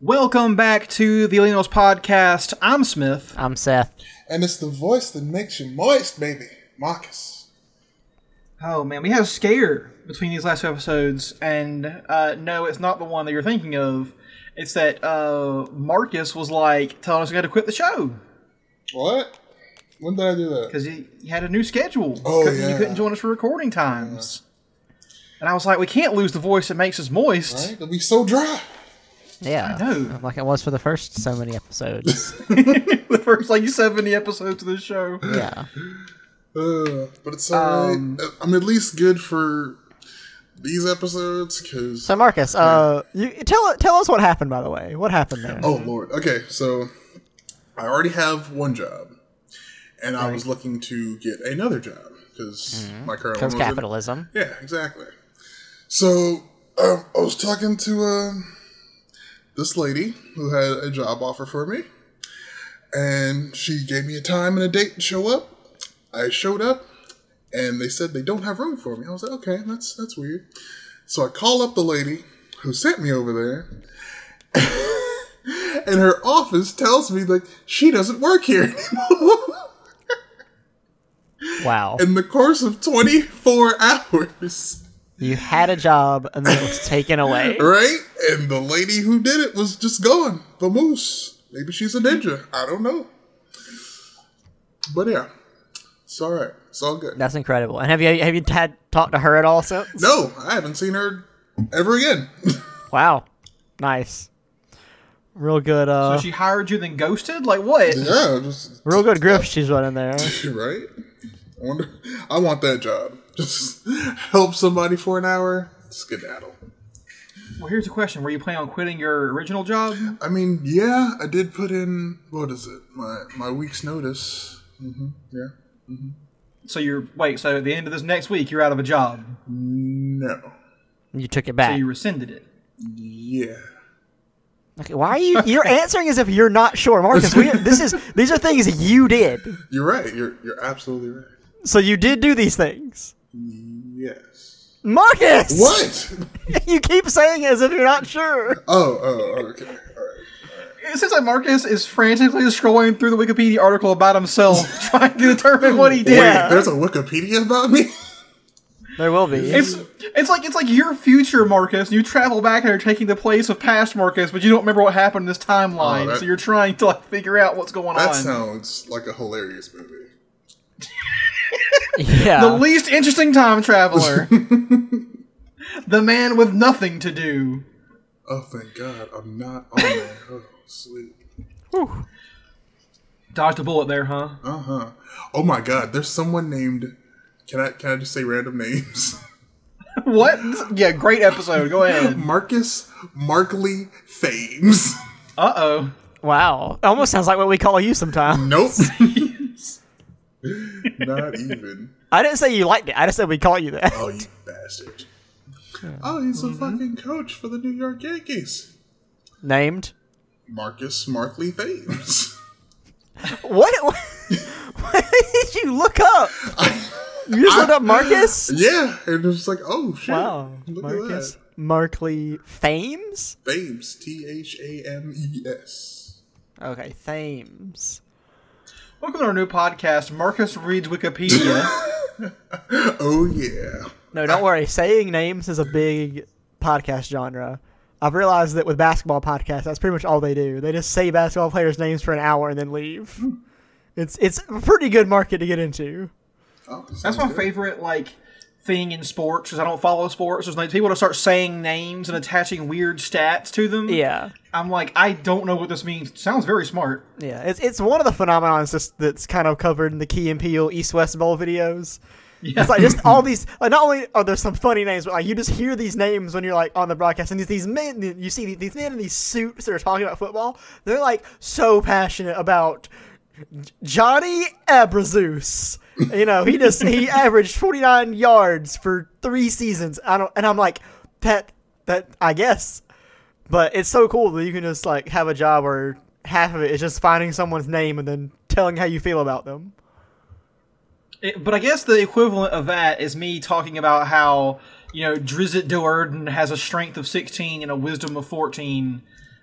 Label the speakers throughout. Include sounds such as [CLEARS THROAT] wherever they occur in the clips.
Speaker 1: Welcome back to the Alinos podcast. I'm Smith.
Speaker 2: I'm Seth.
Speaker 3: And it's the voice that makes you moist, baby. Marcus.
Speaker 1: Oh man, we had a scare between these last two episodes, and uh, no, it's not the one that you're thinking of. It's that uh, Marcus was like telling us we had to quit the show
Speaker 3: What? When did I do that?
Speaker 1: because he, he had a new schedule.
Speaker 3: Oh,
Speaker 1: 'cause
Speaker 3: yeah.
Speaker 1: you couldn't join us for recording times. And I was like, we can't lose the voice that makes us moist.
Speaker 3: Right? It'll be so dry.
Speaker 2: Yeah.
Speaker 1: I know.
Speaker 2: Like it was for the first so many episodes. [LAUGHS]
Speaker 1: the first like 70 episodes of this show.
Speaker 2: yeah.
Speaker 3: Uh, but it's alright.
Speaker 1: Um,
Speaker 3: I'm at least good for these episodes because.
Speaker 2: So Marcus, uh, you tell tell us what happened. By the way, what happened there?
Speaker 3: Oh lord. Okay, so I already have one job, and I was looking to get another job because my current
Speaker 2: Because
Speaker 3: one was in-
Speaker 2: capitalism.
Speaker 3: Yeah, exactly. So um, I was talking to uh, this lady who had a job offer for me, and she gave me a time and a date to show up. I showed up, and they said they don't have room for me. I was like, okay, that's that's weird. So I call up the lady who sent me over there, [LAUGHS] and her office tells me like she doesn't work here anymore.
Speaker 2: Wow.
Speaker 3: In the course of 24 [LAUGHS] hours.
Speaker 2: You had a job and then it was taken away. [LAUGHS]
Speaker 3: Right? And the lady who did it was just gone. The moose. Maybe she's a ninja. I don't know. But yeah. It's alright. It's all good.
Speaker 2: That's incredible. And have you have you had talked to her at all since?
Speaker 3: No, I haven't seen her ever again. [LAUGHS]
Speaker 2: Wow. Nice. Real good. Uh,
Speaker 1: So she hired you, then ghosted? Like what?
Speaker 3: yeah, just
Speaker 2: real good [LAUGHS] grip she's running there.
Speaker 3: right? I wonder I want that job. Just help somebody for an hour. Skedaddle.
Speaker 1: Well, here's a question: Were you planning on quitting your original job?
Speaker 3: I mean, yeah, I did put in what is it? My my week's notice. hmm Yeah.
Speaker 1: So you're wait. So at the end of this next week, you're out of a job.
Speaker 3: No.
Speaker 2: You took it back.
Speaker 1: So you rescinded it.
Speaker 3: Yeah.
Speaker 2: Okay, why are you? You're answering as if you're not sure, Marcus. We, this is these are things you did.
Speaker 3: You're right. You're you're absolutely right.
Speaker 2: So you did do these things,
Speaker 3: Yes.
Speaker 2: Marcus.
Speaker 3: What? [LAUGHS]
Speaker 2: You keep saying as if you're not sure.
Speaker 3: Oh, oh, oh okay. All right.
Speaker 1: It seems like Marcus is frantically scrolling through the Wikipedia article about himself, [LAUGHS] trying to determine what he did.
Speaker 2: Yeah.
Speaker 3: There's a Wikipedia about me.
Speaker 2: There will be.
Speaker 1: It's it's like it's like your future Marcus. You travel back and are taking the place of past Marcus, but you don't remember what happened in this timeline.
Speaker 3: Oh, that-
Speaker 1: so you're trying to like figure out what's going
Speaker 3: That
Speaker 1: on.
Speaker 3: sounds like a hilarious movie. [LAUGHS]
Speaker 2: yeah.
Speaker 1: the least interesting time traveler. [LAUGHS] the man with nothing to do.
Speaker 3: Oh, thank God, I'm not on there. Oh, sweet.
Speaker 1: Dodged a bullet there, huh?
Speaker 3: Uh huh. Oh my God, there's someone named. Can I can I just say random names? [LAUGHS]
Speaker 1: what? Yeah, great episode. Go ahead. [LAUGHS]
Speaker 3: Marcus Markley Fames.
Speaker 1: Uh oh.
Speaker 2: wow. Almost sounds like what we call you sometimes.
Speaker 3: Nope. [LAUGHS] not even.
Speaker 2: I didn't say you liked it. I just said we call you that.
Speaker 3: Oh, you [LAUGHS] bastard. Oh, he's a mm-hmm. fucking coach for the New York Yankees.
Speaker 2: Named.
Speaker 3: Marcus Markley Thames. [LAUGHS]
Speaker 2: What? What, what did you look up? You just looked up Marcus.
Speaker 3: yeah, and it was like, oh shit.
Speaker 2: Wow.
Speaker 3: Look
Speaker 2: Marcus. Markley Thames.
Speaker 3: Thames. T H A M E S.
Speaker 2: Okay, Thames.
Speaker 1: Welcome to our new podcast, Marcus Reads Wikipedia. [LAUGHS]
Speaker 3: Oh yeah.
Speaker 2: No, don't worry. Saying names is a big podcast genre. I've realized that with basketball podcasts, that's pretty much all they do. They just say basketball players' names for an hour and then leave. It's it's a pretty good market to get into.
Speaker 3: Oh,
Speaker 1: That's my
Speaker 3: good.
Speaker 1: favorite like thing in sports because I don't follow sports. There's like people to start saying names and attaching weird stats to them.
Speaker 2: Yeah.
Speaker 1: I'm like, I don't know what this means. Sounds very smart.
Speaker 2: Yeah, it's it's one of the phenomenons just that's kind of covered in the Key and Peele East West Bowl videos.
Speaker 1: Yeah.
Speaker 2: It's like just [LAUGHS] all these. Like not only are there some funny names, but like you just hear these names when you're like on the broadcast, and these these men, you see these men in these suits that are talking about football. They're like so passionate about Johnny Abrazus. You know, he just he averaged 49 yards for three seasons. I don't, and I'm like that that I guess, but it's so cool that you can just like have a job where half of it is just finding someone's name and then telling how you feel about them.
Speaker 1: It- but I guess the equivalent of that is me talking about how you know Drizzt Do'Urden has a strength of 16 and a wisdom of 14,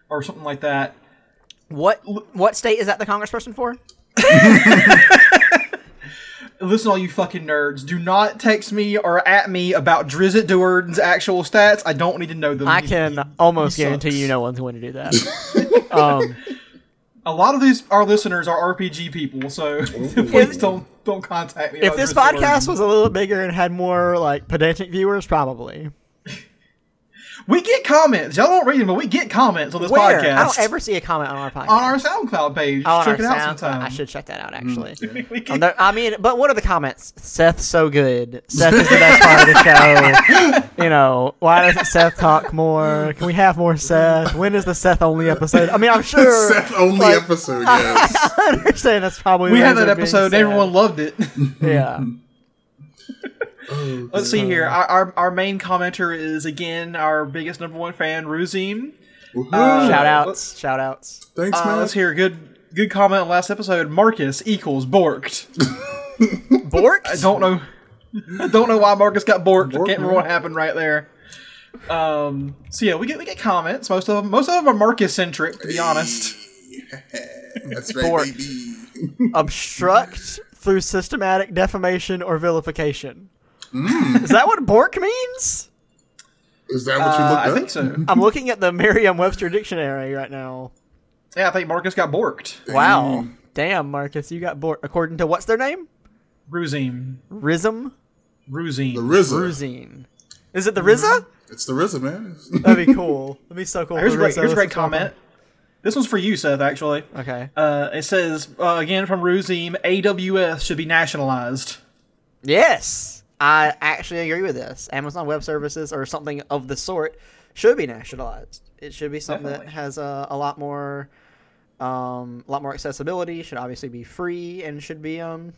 Speaker 1: or something like that.
Speaker 2: What what state is that the congressperson for? [LAUGHS]
Speaker 1: Listen, all you fucking nerds, do not text me or at me about Drizzt Do'Urden's actual stats. I don't need to know them.
Speaker 2: I can almost
Speaker 3: he
Speaker 2: guarantee
Speaker 3: sucks.
Speaker 2: you no one's going to do that. [LAUGHS] um,
Speaker 1: A lot of these our listeners are RPG people, so [LAUGHS] please don't don't contact me.
Speaker 2: if this
Speaker 1: Drizzt
Speaker 2: podcast was a little bigger and had more like pedantic viewers, probably.
Speaker 1: We get comments. Y'all don't read them, but we get comments on this
Speaker 2: Where?
Speaker 1: podcast
Speaker 2: I don't ever see a comment on our podcast.
Speaker 1: on our SoundCloud page.
Speaker 2: Oh, on
Speaker 1: Check
Speaker 2: our
Speaker 1: it out
Speaker 2: SoundCloud.
Speaker 1: sometime.
Speaker 2: I should check that out actually. [LAUGHS]
Speaker 1: We
Speaker 2: Um, there- I mean, but what are the comments? Seth's so good. Seth is the best part of the show. [LAUGHS] You know, why doesn't Seth talk more? Can we have more Seth? When is the Seth only episode? I mean, I'm [LAUGHS] sure.
Speaker 3: Seth only
Speaker 2: like-
Speaker 3: episode, yes.
Speaker 2: I understand that's probably
Speaker 1: we had that episode. Everyone loved it.
Speaker 2: Yeah.
Speaker 1: Let's see here. Our, our our main commenter is again our biggest number one fan, Ruzim.
Speaker 3: Woohoo.
Speaker 2: Shout outs. Shout outs.
Speaker 3: Thanks,
Speaker 1: Uh,
Speaker 3: man.
Speaker 1: let's hear good good comment on last episode. Marcus equals borked. [LAUGHS]
Speaker 2: borked?
Speaker 1: I don't know. I don't know why Marcus got borked. I
Speaker 3: Borked,
Speaker 1: can't remember
Speaker 3: man.
Speaker 1: what happened right there. Um. So yeah, we get we get comments. Most of them most of them are Marcus centric, to be honest. [LAUGHS]
Speaker 3: That's right,
Speaker 2: Bork.
Speaker 3: baby.
Speaker 2: Obstruct through systematic defamation or vilification. Is that what Bork means?
Speaker 3: Is that what you
Speaker 1: Uh,
Speaker 3: looked
Speaker 1: I
Speaker 3: up?
Speaker 1: think so. [LAUGHS]
Speaker 2: I'm looking at the Merriam-Webster dictionary right now.
Speaker 1: Yeah, I think Marcus got borked.
Speaker 2: Wow. Damn, Marcus, you got borked. According to what's their name?
Speaker 1: Ruzim.
Speaker 2: Rizm?
Speaker 1: Ruzim.
Speaker 3: The RZA.
Speaker 2: Ruzine. Is it the RZA?
Speaker 3: It's the RZA, man. [LAUGHS]
Speaker 2: That'd be cool. That'd be so cool.
Speaker 1: Here's a great, here's a great
Speaker 2: listen to
Speaker 1: comment. This one's for you, Seth. Actually,
Speaker 2: Okay.
Speaker 1: uh, it says uh, again from Ruzim, AWS should be nationalized.
Speaker 2: Yes, I actually agree with this. Amazon Web Services or something of the sort should be nationalized. It should be something
Speaker 1: Definitely.
Speaker 2: that has a, a lot more, um, a lot more accessibility. Should obviously be free and should be, um,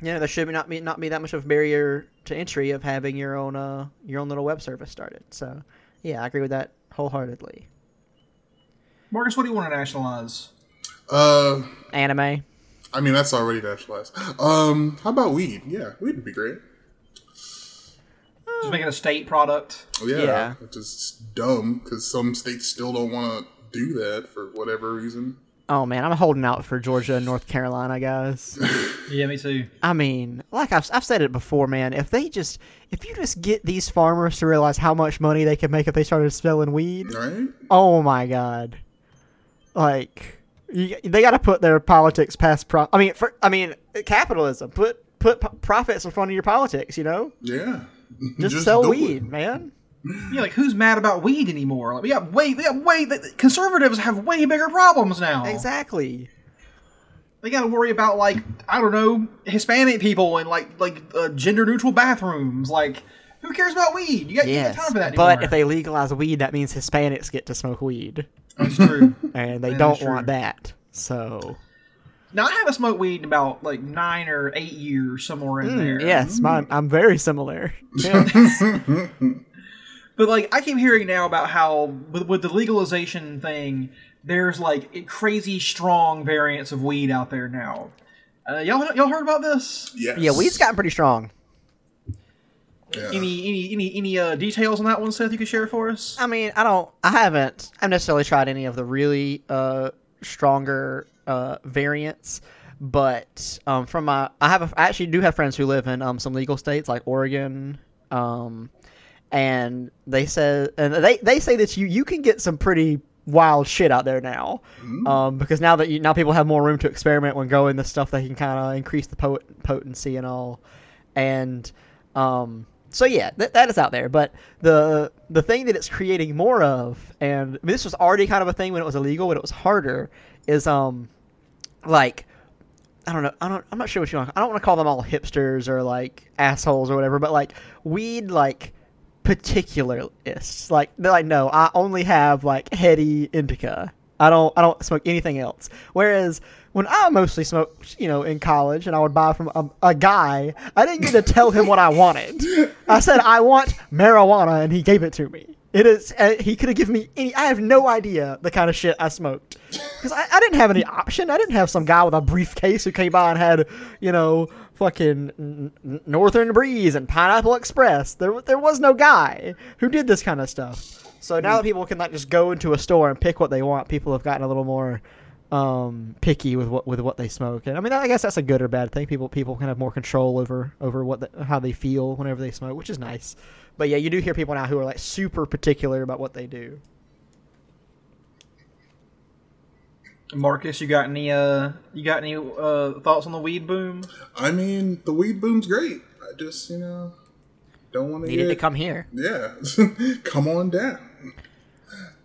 Speaker 2: you know, there should not be not be that much of a barrier to entry of having your own uh your own little web service started. So, yeah, I agree with that wholeheartedly.
Speaker 1: Marcus, what do you want to nationalize?
Speaker 3: Uh,
Speaker 2: Anime.
Speaker 3: I mean, that's already nationalized. Um, how about weed? Yeah, weed would be great.
Speaker 1: Just make it a state product.
Speaker 3: Oh, yeah,
Speaker 2: Yeah.
Speaker 3: which is dumb because some states still don't want to do that for whatever reason.
Speaker 2: Oh man, I'm holding out for Georgia and North Carolina, guys. [LAUGHS]
Speaker 1: Yeah, me too.
Speaker 2: I mean, like I've, I've said it before, man. If they just, if you just get these farmers to realize how much money they could make if they started selling weed,
Speaker 3: Right?
Speaker 2: oh my god, like you, they got to put their politics past pro. I mean, for, I mean, capitalism. Put put p- profits in front of your politics. You know,
Speaker 3: Yeah. [LAUGHS]
Speaker 2: just, sell
Speaker 3: do it.
Speaker 2: weed, man.
Speaker 1: Yeah, like who's mad about weed anymore? Like we got way, we got way. The conservatives have way bigger problems now.
Speaker 2: Exactly.
Speaker 1: They got to worry about like I don't know Hispanic people and like like uh, gender neutral bathrooms. Like who cares about weed? You got, you got time for that anymore.
Speaker 2: but if they legalize weed, that means Hispanics get to smoke weed,
Speaker 1: That's true. [LAUGHS]
Speaker 2: and they
Speaker 1: That
Speaker 2: don't want that. So
Speaker 1: now I haven't smoked weed in about like nine or eight years, somewhere in there.
Speaker 2: Mm, yes, I'm very similar. [LAUGHS] Yeah.
Speaker 1: But like I keep hearing now about how with, with the legalization thing, there's like crazy strong variants of weed out there now. Uh, y'all y'all heard about this?
Speaker 3: Yes.
Speaker 2: yeah, weed's gotten pretty strong.
Speaker 3: Yeah.
Speaker 1: Any any any any uh, details on that one, Seth? You could share for us?
Speaker 2: I mean, I don't, I haven't, I've necessarily tried any of the really uh, stronger uh, variants, but um, from my, I have, a, I actually do have friends who live in um, some legal states like Oregon, um, and they said, and they they say that you you can get some pretty wild shit out there now. Um, because now that you, now people have more room to experiment when growing this stuff, they can kind of increase the pot- potency and all. And um, so yeah, th- that is out there. But the the thing that it's creating more of, and I mean, this was already kind of a thing when it was illegal, but it was harder, is um, like I don't know. I don't. I'm not sure what you want. I don't want to call them all hipsters or like assholes or whatever. But like weed, like particularists. Like they're like, no, I only have like heady indica. I don't. I don't smoke anything else. Whereas when I mostly smoked, you know, in college, and I would buy from a, a guy, I didn't get to tell him what I wanted. I said I want marijuana, and he gave it to me. It is. Uh, he could have given me any. I have no idea the kind of shit I smoked because I, I didn't have any option. I didn't have some guy with a briefcase who came by and had, you know, fucking Northern Breeze and Pineapple Express. There, there was no guy who did this kind of stuff. So now that people can like just go into a store and pick what they want, people have gotten a little more um, picky with what with what they smoke. And I mean, I guess that's a good or bad thing. People people can have more control over over what the, how they feel whenever they smoke, which is nice. But yeah, you do hear people now who are like super particular about what they do.
Speaker 1: Marcus, you got any uh you got any uh thoughts on the weed boom?
Speaker 3: I mean, the weed boom's great. I just, you know, don't want to
Speaker 2: Needed to come here.
Speaker 3: Yeah, [LAUGHS] come on down.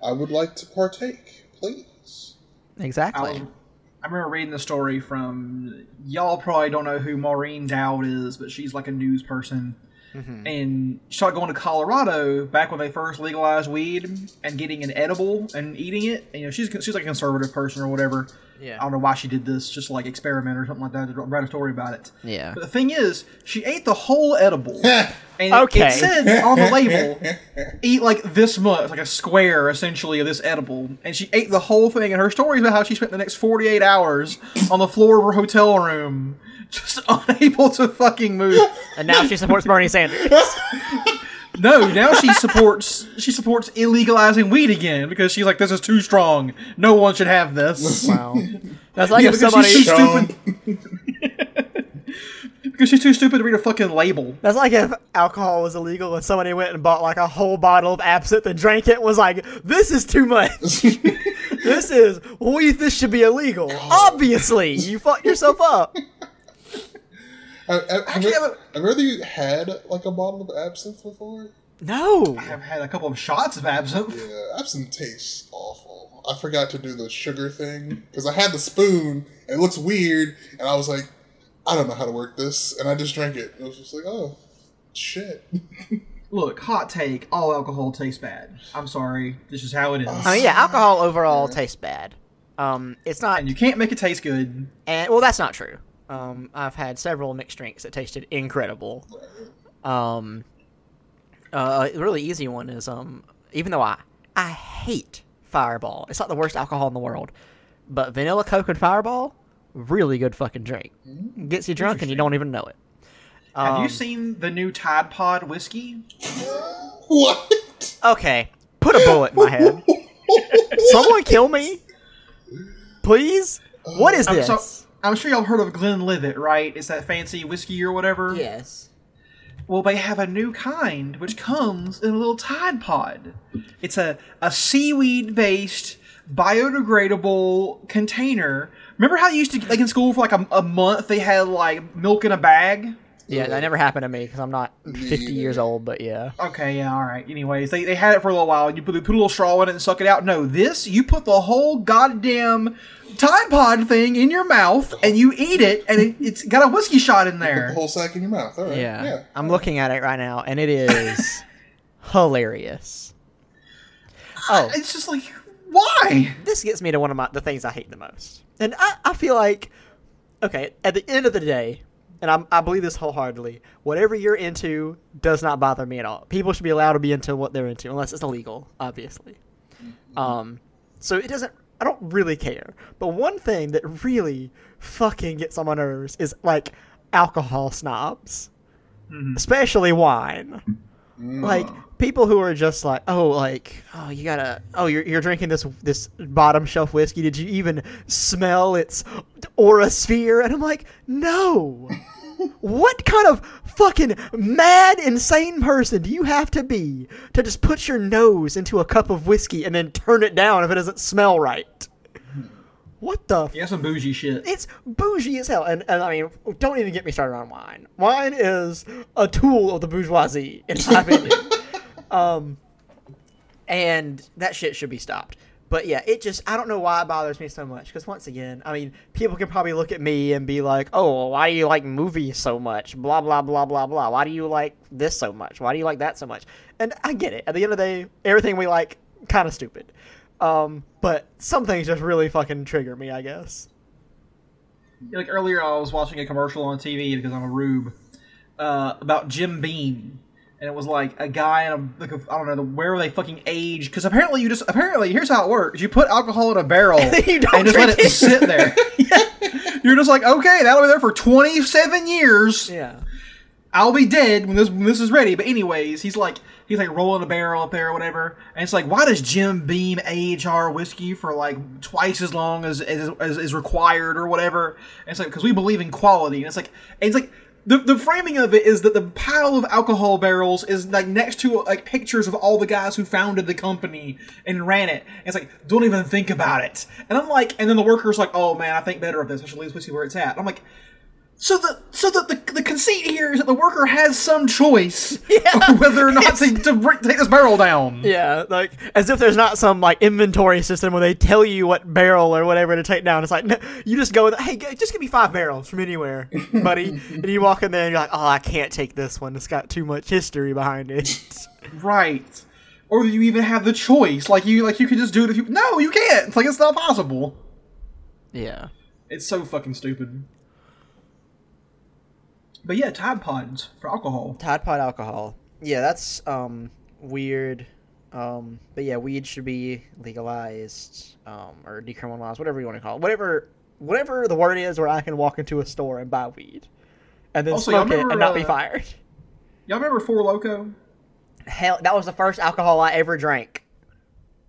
Speaker 3: I would like to partake, please.
Speaker 2: Exactly.
Speaker 1: I, I remember reading the story from y'all probably don't know who Maureen Dowd is, but she's like a news person.
Speaker 2: Mm-hmm.
Speaker 1: And she started going to Colorado back when they first legalized weed and getting an edible and eating it. And, you know, she's she's like a conservative person or whatever.
Speaker 2: Yeah.
Speaker 1: I don't know why she did this, just like experiment or something like that. To write a story about it.
Speaker 2: Yeah.
Speaker 1: But the thing is, she ate the whole edible. [LAUGHS] and
Speaker 2: Okay.
Speaker 1: it said on the label, [LAUGHS] eat like this much, like a square essentially of this edible. And she ate the whole thing. And her story is about how she spent the next 48 hours on the floor of her hotel room, just [LAUGHS] unable to fucking move.
Speaker 2: And now she supports Bernie Sanders.
Speaker 1: No, now she supports she supports illegalizing weed again because she's like, this is too strong. No one should have this.
Speaker 2: Wow. [LAUGHS] That's like
Speaker 1: Yeah,
Speaker 2: if
Speaker 1: because
Speaker 2: somebody.
Speaker 1: she's too stupid. [LAUGHS] because she's too stupid to read a fucking label.
Speaker 2: That's like if alcohol was illegal and somebody went and bought like a whole bottle of absinthe and drank it and was like, this is too much. [LAUGHS] this is, we, this should be illegal. Obviously, you fucked yourself up.
Speaker 3: Have, have, have,
Speaker 1: Actually,
Speaker 3: you-
Speaker 1: I have
Speaker 3: have you ever had like a bottle of absinthe before?
Speaker 2: No.
Speaker 1: I've had a couple of shots of absinthe.
Speaker 3: Yeah, absinthe tastes awful. I forgot to do the sugar thing because I had the spoon and it looks weird, and I was like, I don't know how to work this, and I just drank it. It was just like, oh, shit. [LAUGHS]
Speaker 1: Look, hot take: all alcohol tastes bad. I'm sorry, this is how it is,
Speaker 2: I mean, yeah, alcohol overall tastes bad. Um, it's not,
Speaker 1: and you can't make it taste good.
Speaker 2: and well, that's not true. Um, I've had several mixed drinks that tasted incredible. Um, uh, a really easy one is um, even though I I hate Fireball, it's not the worst alcohol in the world, but vanilla Coke and Fireball, really good fucking drink. Gets you drunk and you don't even know it.
Speaker 1: Have
Speaker 2: Um,
Speaker 1: you seen the new Tide Pod whiskey?
Speaker 3: What?
Speaker 2: Okay, put a bullet in my head. [LAUGHS] Someone kill me, please. What is
Speaker 1: I'm,
Speaker 2: this?
Speaker 1: so, I'm sure y'all heard of Glenlivet, right? It's that fancy whiskey or whatever.
Speaker 2: yes.
Speaker 1: Well, they have a new kind which comes in a little Tide Pod. It's a, a seaweed based biodegradable container. Remember how you used to like in school for like a, a month they had like milk in a bag?
Speaker 2: Yeah, that never happened to me because I'm not 50 years old. But yeah.
Speaker 1: Okay, yeah, all right. Anyways, they, they had it for a little while. You put, put a little straw in it and suck it out. No, this you put the whole goddamn Tide Pod thing in your mouth and you eat it, and it, it's got a whiskey shot in there.
Speaker 3: The
Speaker 1: there.
Speaker 3: whole sack in your mouth. All right.
Speaker 2: Yeah.
Speaker 3: Yeah.
Speaker 2: I'm looking at it right now, and it is [LAUGHS] hilarious. Oh,
Speaker 1: It's just like, why?
Speaker 2: this gets me to one of my the things I hate the most, and I, I feel like, okay, at the end of the day, and I'm, I believe this wholeheartedly. Whatever you're into does not bother me at all. People should be allowed to be into what they're into, unless it's illegal, obviously. Um, so it doesn't. I don't really care. But one thing that really fucking gets on my nerves is like alcohol snobs, especially wine. Mm. Like people who are just like, oh, like, oh, you gotta, oh, you're, you're drinking this this bottom shelf whiskey. Did you even smell its aura sphere? And I'm like, no. [LAUGHS] what kind of fucking mad, insane person do you have to be to just put your nose into a cup of whiskey and then turn it down if it doesn't smell right? What the?
Speaker 1: Yeah, some bougie shit.
Speaker 2: it's bougie as hell, and, and I mean, don't even get me started on wine. Wine is a tool of the bourgeoisie, in my [LAUGHS] opinion. um, and that shit should be stopped. But yeah, it just I don't know why it bothers me so much because once again, I mean, people can probably look at me and be like, "Oh, why do you like movies so much?" Blah blah blah blah blah. Why do you like this so much? Why do you like that so much? And I get it. At the end of the day, everything we like kind of stupid. Um, but some things just really fucking trigger me, I guess.
Speaker 1: like earlier, I was watching a commercial on TV because I'm a rube uh, about Jim Beam, and it was like a guy in a like a, I don't know the, where they fucking age because apparently you just apparently here's how it works: you put alcohol in a barrel [LAUGHS]
Speaker 2: don't
Speaker 1: and just let it,
Speaker 2: it.
Speaker 1: sit there. [LAUGHS] yeah. You're just like, okay, that'll be there for 27 years.
Speaker 2: Yeah.
Speaker 1: I'll be dead when this when this is ready. But anyways, he's like he's like rolling a barrel up there or whatever, and it's like, why does Jim Beam age our whiskey for like twice as long as as, as is required or whatever? And it's like because we believe in quality, and it's like it's like. The, the framing of it is that the pile of alcohol barrels is like next to like pictures of all the guys who founded the company and ran it. And it's like, don't even think about it. And I'm like, and then the worker's like, oh man, I think better of this. I should leave this whiskey where it's at. I'm like, so the so the, the the conceit here is that the worker has some choice [LAUGHS] whether or not to, to take this barrel down.
Speaker 2: Yeah, like as if there's not some like inventory system where they tell you what barrel or whatever to take down. It's like no, you just go with, hey, g- just give me five barrels from anywhere, [LAUGHS] buddy. and you walk in there and you're like, oh, I can't take this one. It's got too much history behind it. [LAUGHS]
Speaker 1: Right. Or do you even have the choice. Like you like you could just do it if you No, you can't. It's like it's not possible.
Speaker 2: yeah.
Speaker 1: It's so fucking stupid. But yeah, Tide Pods for alcohol.
Speaker 2: Tide Pod alcohol. Yeah, that's um weird. Um, but yeah, weed should be legalized um, or decriminalized, whatever you want to call it. Whatever, whatever the word is, where I can walk into a store and buy weed, and then
Speaker 1: Also, y'all
Speaker 2: smoke it and not be
Speaker 1: uh,
Speaker 2: fired.
Speaker 1: Y'all remember Four Loco?
Speaker 2: Hell, that was the first alcohol I ever drank.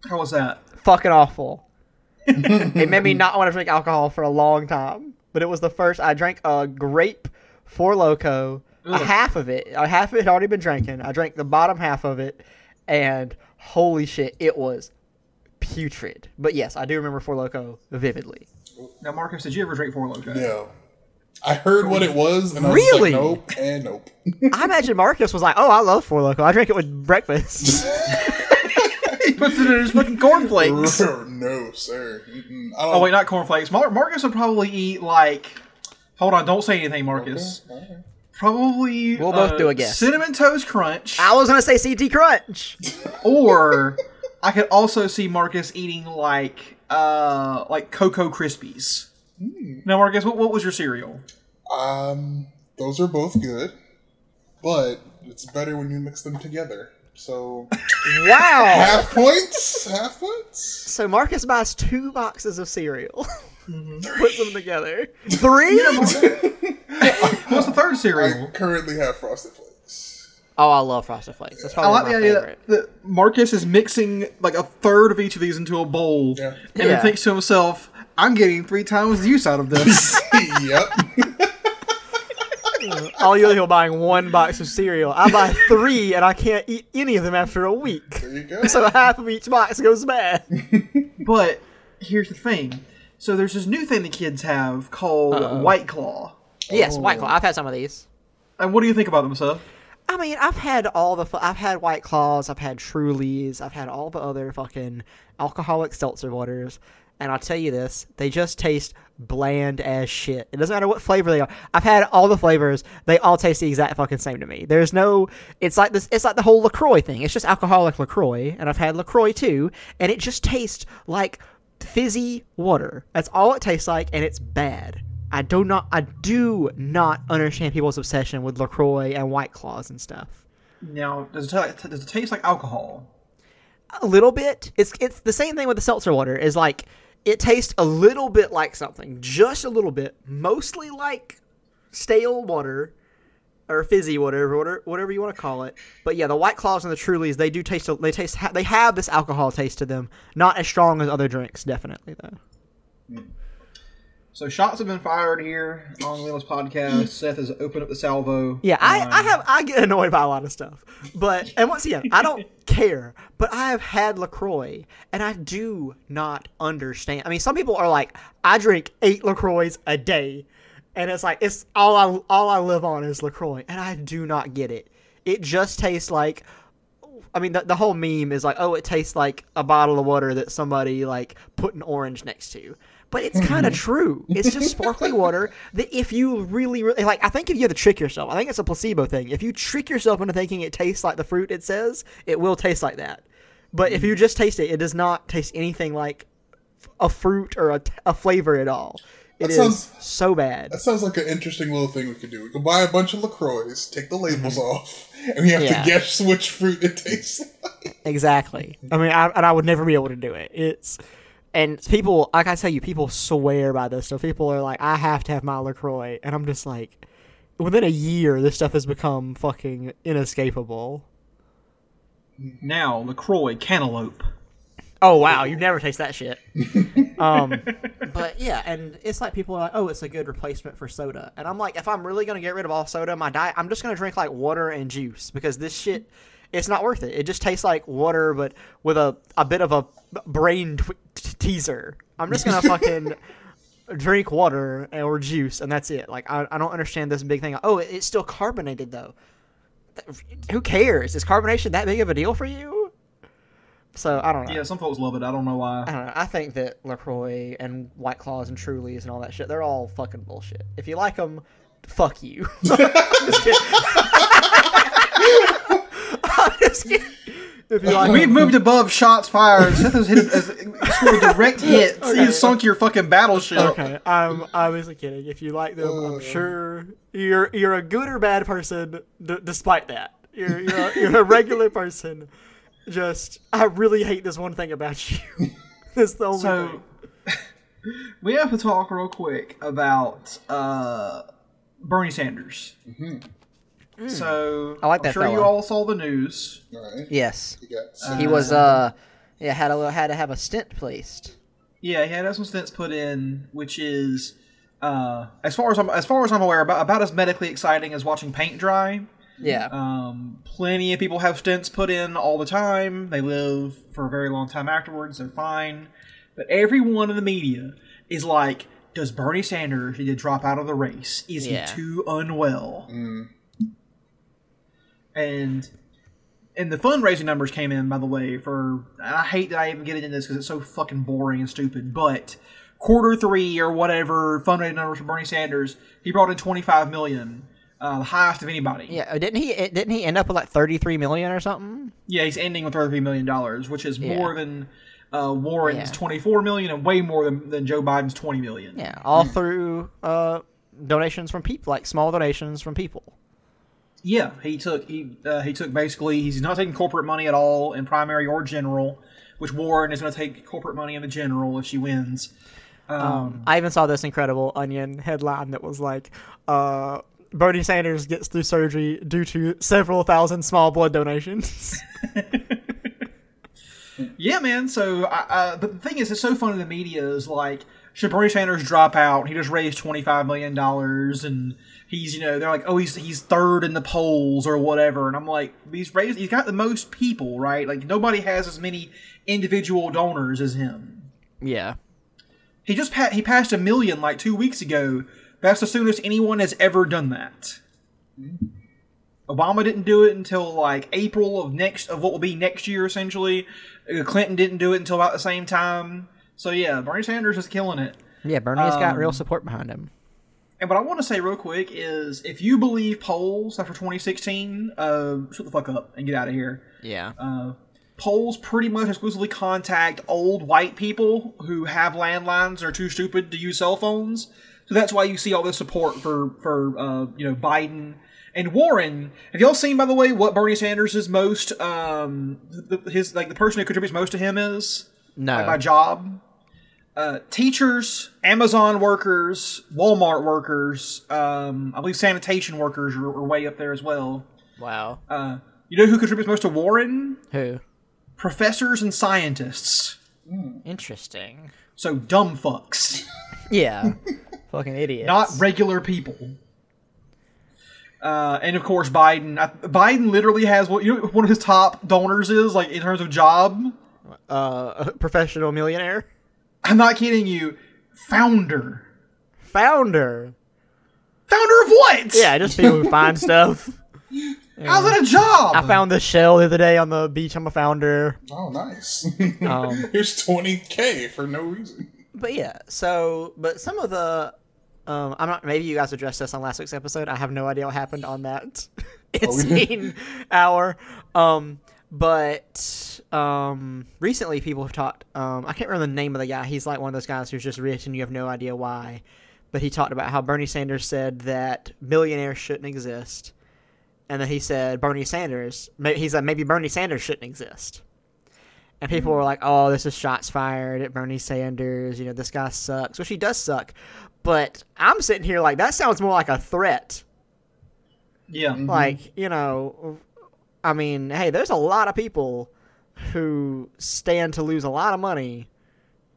Speaker 1: How was that?
Speaker 2: Fucking awful. [LAUGHS] it made me not want to drink alcohol for a long time. But it was the first I drank a grape Four Loco. A half of it, a half of it had already been drinking. I drank the bottom half of it, and holy shit, it was putrid. But yes, I do remember Four Loco vividly.
Speaker 1: Now, Marcus, did you ever drink Four Loco?
Speaker 3: No. I heard what it was, and I
Speaker 2: Really?
Speaker 3: was like, nope, and nope. [LAUGHS]
Speaker 2: I imagine Marcus was like, "Oh, I love Four Loco. I drink it with breakfast." [LAUGHS] [LAUGHS]
Speaker 1: he puts it in his fucking cornflakes.
Speaker 3: no, sir. Mm-mm. I oh, don't,
Speaker 1: Oh wait, not cornflakes. Mar- Marcus would probably eat like. Hold on, don't say anything, Marcus. Probably.
Speaker 2: We'll both
Speaker 1: uh,
Speaker 2: do a guess.
Speaker 1: Cinnamon toast crunch,
Speaker 2: I was gonna say CT Crunch. [LAUGHS]
Speaker 1: or I could also see Marcus eating like uh like Cocoa Krispies. Now, Marcus, what, what was your cereal?
Speaker 3: Um, those are both good, but it's better when you mix them together. So
Speaker 2: Wow.
Speaker 3: half points, half points.
Speaker 2: So Marcus buys two boxes of cereal, [LAUGHS]
Speaker 1: Mm-hmm.
Speaker 2: puts them together. Three? [LAUGHS]
Speaker 1: What's the third
Speaker 3: I
Speaker 1: cereal?
Speaker 3: currently have Frosted Flakes.
Speaker 2: oh, I love Frosted Flakes. That's
Speaker 1: I
Speaker 2: probably
Speaker 1: like
Speaker 2: my
Speaker 1: the idea
Speaker 2: favorite.
Speaker 1: that, that Marcus is mixing like a third of each of these into a bowl,
Speaker 3: Yeah.
Speaker 1: and
Speaker 2: Yeah.
Speaker 1: then thinks to himself, "I'm getting three times the use out of this." [LAUGHS]
Speaker 3: yep. [LAUGHS]
Speaker 2: All you people buying one box of cereal. I buy three, and I can't eat any of them after a week.
Speaker 3: There you go. [LAUGHS]
Speaker 2: So half of each box goes bad. [LAUGHS]
Speaker 1: But here's the thing. So there's this new thing the kids have called White Claw.
Speaker 2: yes, White oh. Claw. I've had some of these.
Speaker 1: And what do you think about them, Seth?
Speaker 2: I mean, I've had all the. fu- I've had White Claws. I've had Trulies. I've had all the other fucking alcoholic seltzer waters. And I'll tell you this: they just taste bland as shit. It doesn't matter what flavor they are. I've had all the flavors; they all taste the exact fucking same to me. There's no. It's like this. It's like the whole Lacroix thing. It's just alcoholic Lacroix, and I've had Lacroix too, and it just tastes like fizzy water. That's all it tastes like, and it's bad. I do not. I do not understand people's obsession with Lacroix and White Claws and stuff.
Speaker 1: Now, does it, ta- does it taste like alcohol?
Speaker 2: A little bit. It's it's the same thing with the seltzer water. Is like it tastes a little bit like something, just a little bit, mostly like stale water or fizzy water, whatever, whatever you want to call it. But yeah, the White Claws and the Trulies, they do taste. They taste. They have this alcohol taste to them. Not as strong as other drinks, definitely though. Mm.
Speaker 1: So shots have been fired here on Leo's podcast. Seth has opened up the salvo.
Speaker 2: Yeah, I,
Speaker 1: Um,
Speaker 2: I have I get annoyed by a lot of stuff, but and once again, I don't [LAUGHS] care. But I have had Lacroix, and I do not understand. I mean, some people are like, I drink eight Lacroix a day, and it's like it's all I all I live on is Lacroix, and I do not get it. It just tastes like. I mean, the, the whole meme is like, oh, it tastes like a bottle of water that somebody like put an orange next to. But it's kind of [LAUGHS] true. It's just sparkling water that if you really, really like, I think if you have to trick yourself, I think it's a placebo thing. If you trick yourself into thinking it tastes like the fruit it says, it will taste like that. But if you mm. just taste it, it does not taste anything like a fruit or a, a flavor at all. It
Speaker 3: That
Speaker 2: is
Speaker 3: sounds-
Speaker 2: so bad.
Speaker 3: That sounds like an interesting little thing we could do. We could buy a bunch of LaCroix, take the labels off, and we have
Speaker 2: Mm-hmm. Yeah.
Speaker 3: to guess which fruit it tastes like.
Speaker 2: Exactly. I mean, I, and I would never be able to do it. It's and people, like I tell you, people swear by this stuff. People are like, I have to have my Lacroix, and I'm just like, within a year, this stuff has become fucking inescapable.
Speaker 1: now Lacroix cantaloupe.
Speaker 2: Oh wow, you never taste that shit. um, [LAUGHS] [LAUGHS] but yeah, and it's like people are like, oh, it's a good replacement for soda, and I'm like, if I'm really gonna get rid of all soda in my diet, I'm just gonna drink like water and juice because this shit, it's not worth it. It just tastes like water, but with a a bit of a brain tw- t- teaser. I'm just gonna fucking [LAUGHS] drink water or juice, and that's it. Like I, I don't understand this big thing. Oh, it's still carbonated though. Who cares? Is carbonation that big of a deal for you? So I don't know.
Speaker 1: Yeah, some folks love it. I don't know why.
Speaker 2: I don't know. I think that Lacroix and White Claws and Trulies and all that shit, they're all fucking bullshit. If you like them, fuck you. [LAUGHS] I'm just kidding. [LAUGHS] I'm just kidding. If you like
Speaker 1: We've
Speaker 2: 'em-
Speaker 1: moved above shots fired. Seth has hit has scored direct hits. He has sunk your fucking battleship.
Speaker 2: Okay, I'm obviously kidding. If you like them, I'm uh. sure you're you're a good or bad person. D- despite that, you're you're a, you're a regular person. Just I really hate this one thing about [LAUGHS] you. That's the only
Speaker 1: So
Speaker 2: thing. [LAUGHS]
Speaker 1: we have to talk real quick about uh, Bernie Sanders. So
Speaker 2: I like
Speaker 1: I'm
Speaker 2: that
Speaker 1: sure you all saw the news.
Speaker 3: All right.
Speaker 2: Yes,
Speaker 3: You got
Speaker 2: he was. Uh, yeah, had a had to have a stent placed.
Speaker 1: Yeah, he had some stents put in, which is, uh, as far as I'm as far as I'm aware, about about as medically exciting as watching paint dry.
Speaker 2: Yeah.
Speaker 1: Um, plenty of people have stents put in all the time. They live for a very long time afterwards. They're fine. But everyone in the media is like, does Bernie Sanders need to drop out of the race? Is
Speaker 2: Yeah.
Speaker 1: he too unwell? And and the fundraising numbers came in, by the way, for and I hate that I even get into this because it's so fucking boring and stupid, but quarter three or whatever fundraising numbers for Bernie Sanders, he brought in twenty five million. Uh, the highest of anybody.
Speaker 2: Yeah, uh, didn't he? Didn't he end up with like thirty three million or something?
Speaker 1: Yeah, he's ending with thirty-three million dollars, which is
Speaker 2: Yeah.
Speaker 1: more than uh, Warren's
Speaker 2: Yeah.
Speaker 1: twenty-four million and way more than, than Joe Biden's twenty million.
Speaker 2: Yeah, all through uh, donations from people, like small donations from people.
Speaker 1: Yeah, he took he uh, he took basically he's not taking corporate money at all in primary or general, which Warren is going to take corporate money in the general if she wins. Um,
Speaker 2: I even saw this incredible Onion headline that was like, uh, "Bernie Sanders gets through surgery due to several thousand small blood donations." [LAUGHS]
Speaker 1: Yeah, man. So, uh, but the thing is, it's so funny. The media is like, should Bernie Sanders drop out? He just raised twenty five million dollars, and he's you know they're like, oh, he's he's third in the polls or whatever. And I'm like, he's raised, he's got the most people, right? Like nobody has as many individual donors as him.
Speaker 2: yeah,
Speaker 1: He just pa- he passed a million like two weeks ago. That's the soonest anyone has ever done that. Obama didn't do it until like April of next of what will be next year, essentially. Uh, Clinton didn't do it until about the same time. So yeah, Bernie Sanders is killing it.
Speaker 2: yeah. Bernie's got real
Speaker 1: Um,
Speaker 2: support behind him.
Speaker 1: And what I want to say real quick is, if you believe polls after 2016, uh, shut the fuck up and get out of here.
Speaker 2: Yeah,
Speaker 1: Uh, polls pretty much exclusively contact old white people who have landlines or are too stupid to use cell phones. So that's why you see all this support for for uh, you know Biden and Warren. Have y'all seen by the way what Bernie Sanders is most um his like the person who contributes most to him is
Speaker 2: no,
Speaker 1: like by job? Uh, teachers, Amazon workers, Walmart workers, um, I believe sanitation workers are, are way up there as well.
Speaker 2: wow.
Speaker 1: Uh, you know who contributes most to Warren?
Speaker 2: Who?
Speaker 1: professors and scientists.
Speaker 2: Interesting.
Speaker 1: So dumb fucks, [LAUGHS]
Speaker 2: Yeah. Fucking idiots.
Speaker 1: not regular people. Uh, and of course, Biden. I, Biden literally has what you know. One of his top donors is like in terms of job.
Speaker 2: uh, [LAUGHS] professional millionaire.
Speaker 1: I'm not kidding you. Founder.
Speaker 2: Founder.
Speaker 1: Founder of what?
Speaker 2: Yeah, just people who find [LAUGHS] stuff.
Speaker 1: How's that a job?
Speaker 2: I found this shell the other day on the beach. I'm a founder.
Speaker 3: Oh, nice.
Speaker 2: Um, [LAUGHS]
Speaker 3: Here's 20k for no reason.
Speaker 2: But yeah, so but some of the um I'm not maybe you guys addressed this on last week's episode. I have no idea what happened on that [LAUGHS] insane hour. Um but um recently people have talked um I can't remember the name of the guy. He's like one of those guys who's just rich and you have no idea why. But he talked about how Bernie Sanders said that millionaires shouldn't exist. And then he said Bernie Sanders, may- he said maybe Bernie Sanders shouldn't exist. And people were like, "Oh, this is shots fired at Bernie Sanders. You know, this guy sucks." Which he does suck, but I'm sitting here like that sounds more like a threat.
Speaker 1: yeah. Mm-hmm.
Speaker 2: Like, you know, I mean, hey, there's a lot of people who stand to lose a lot of money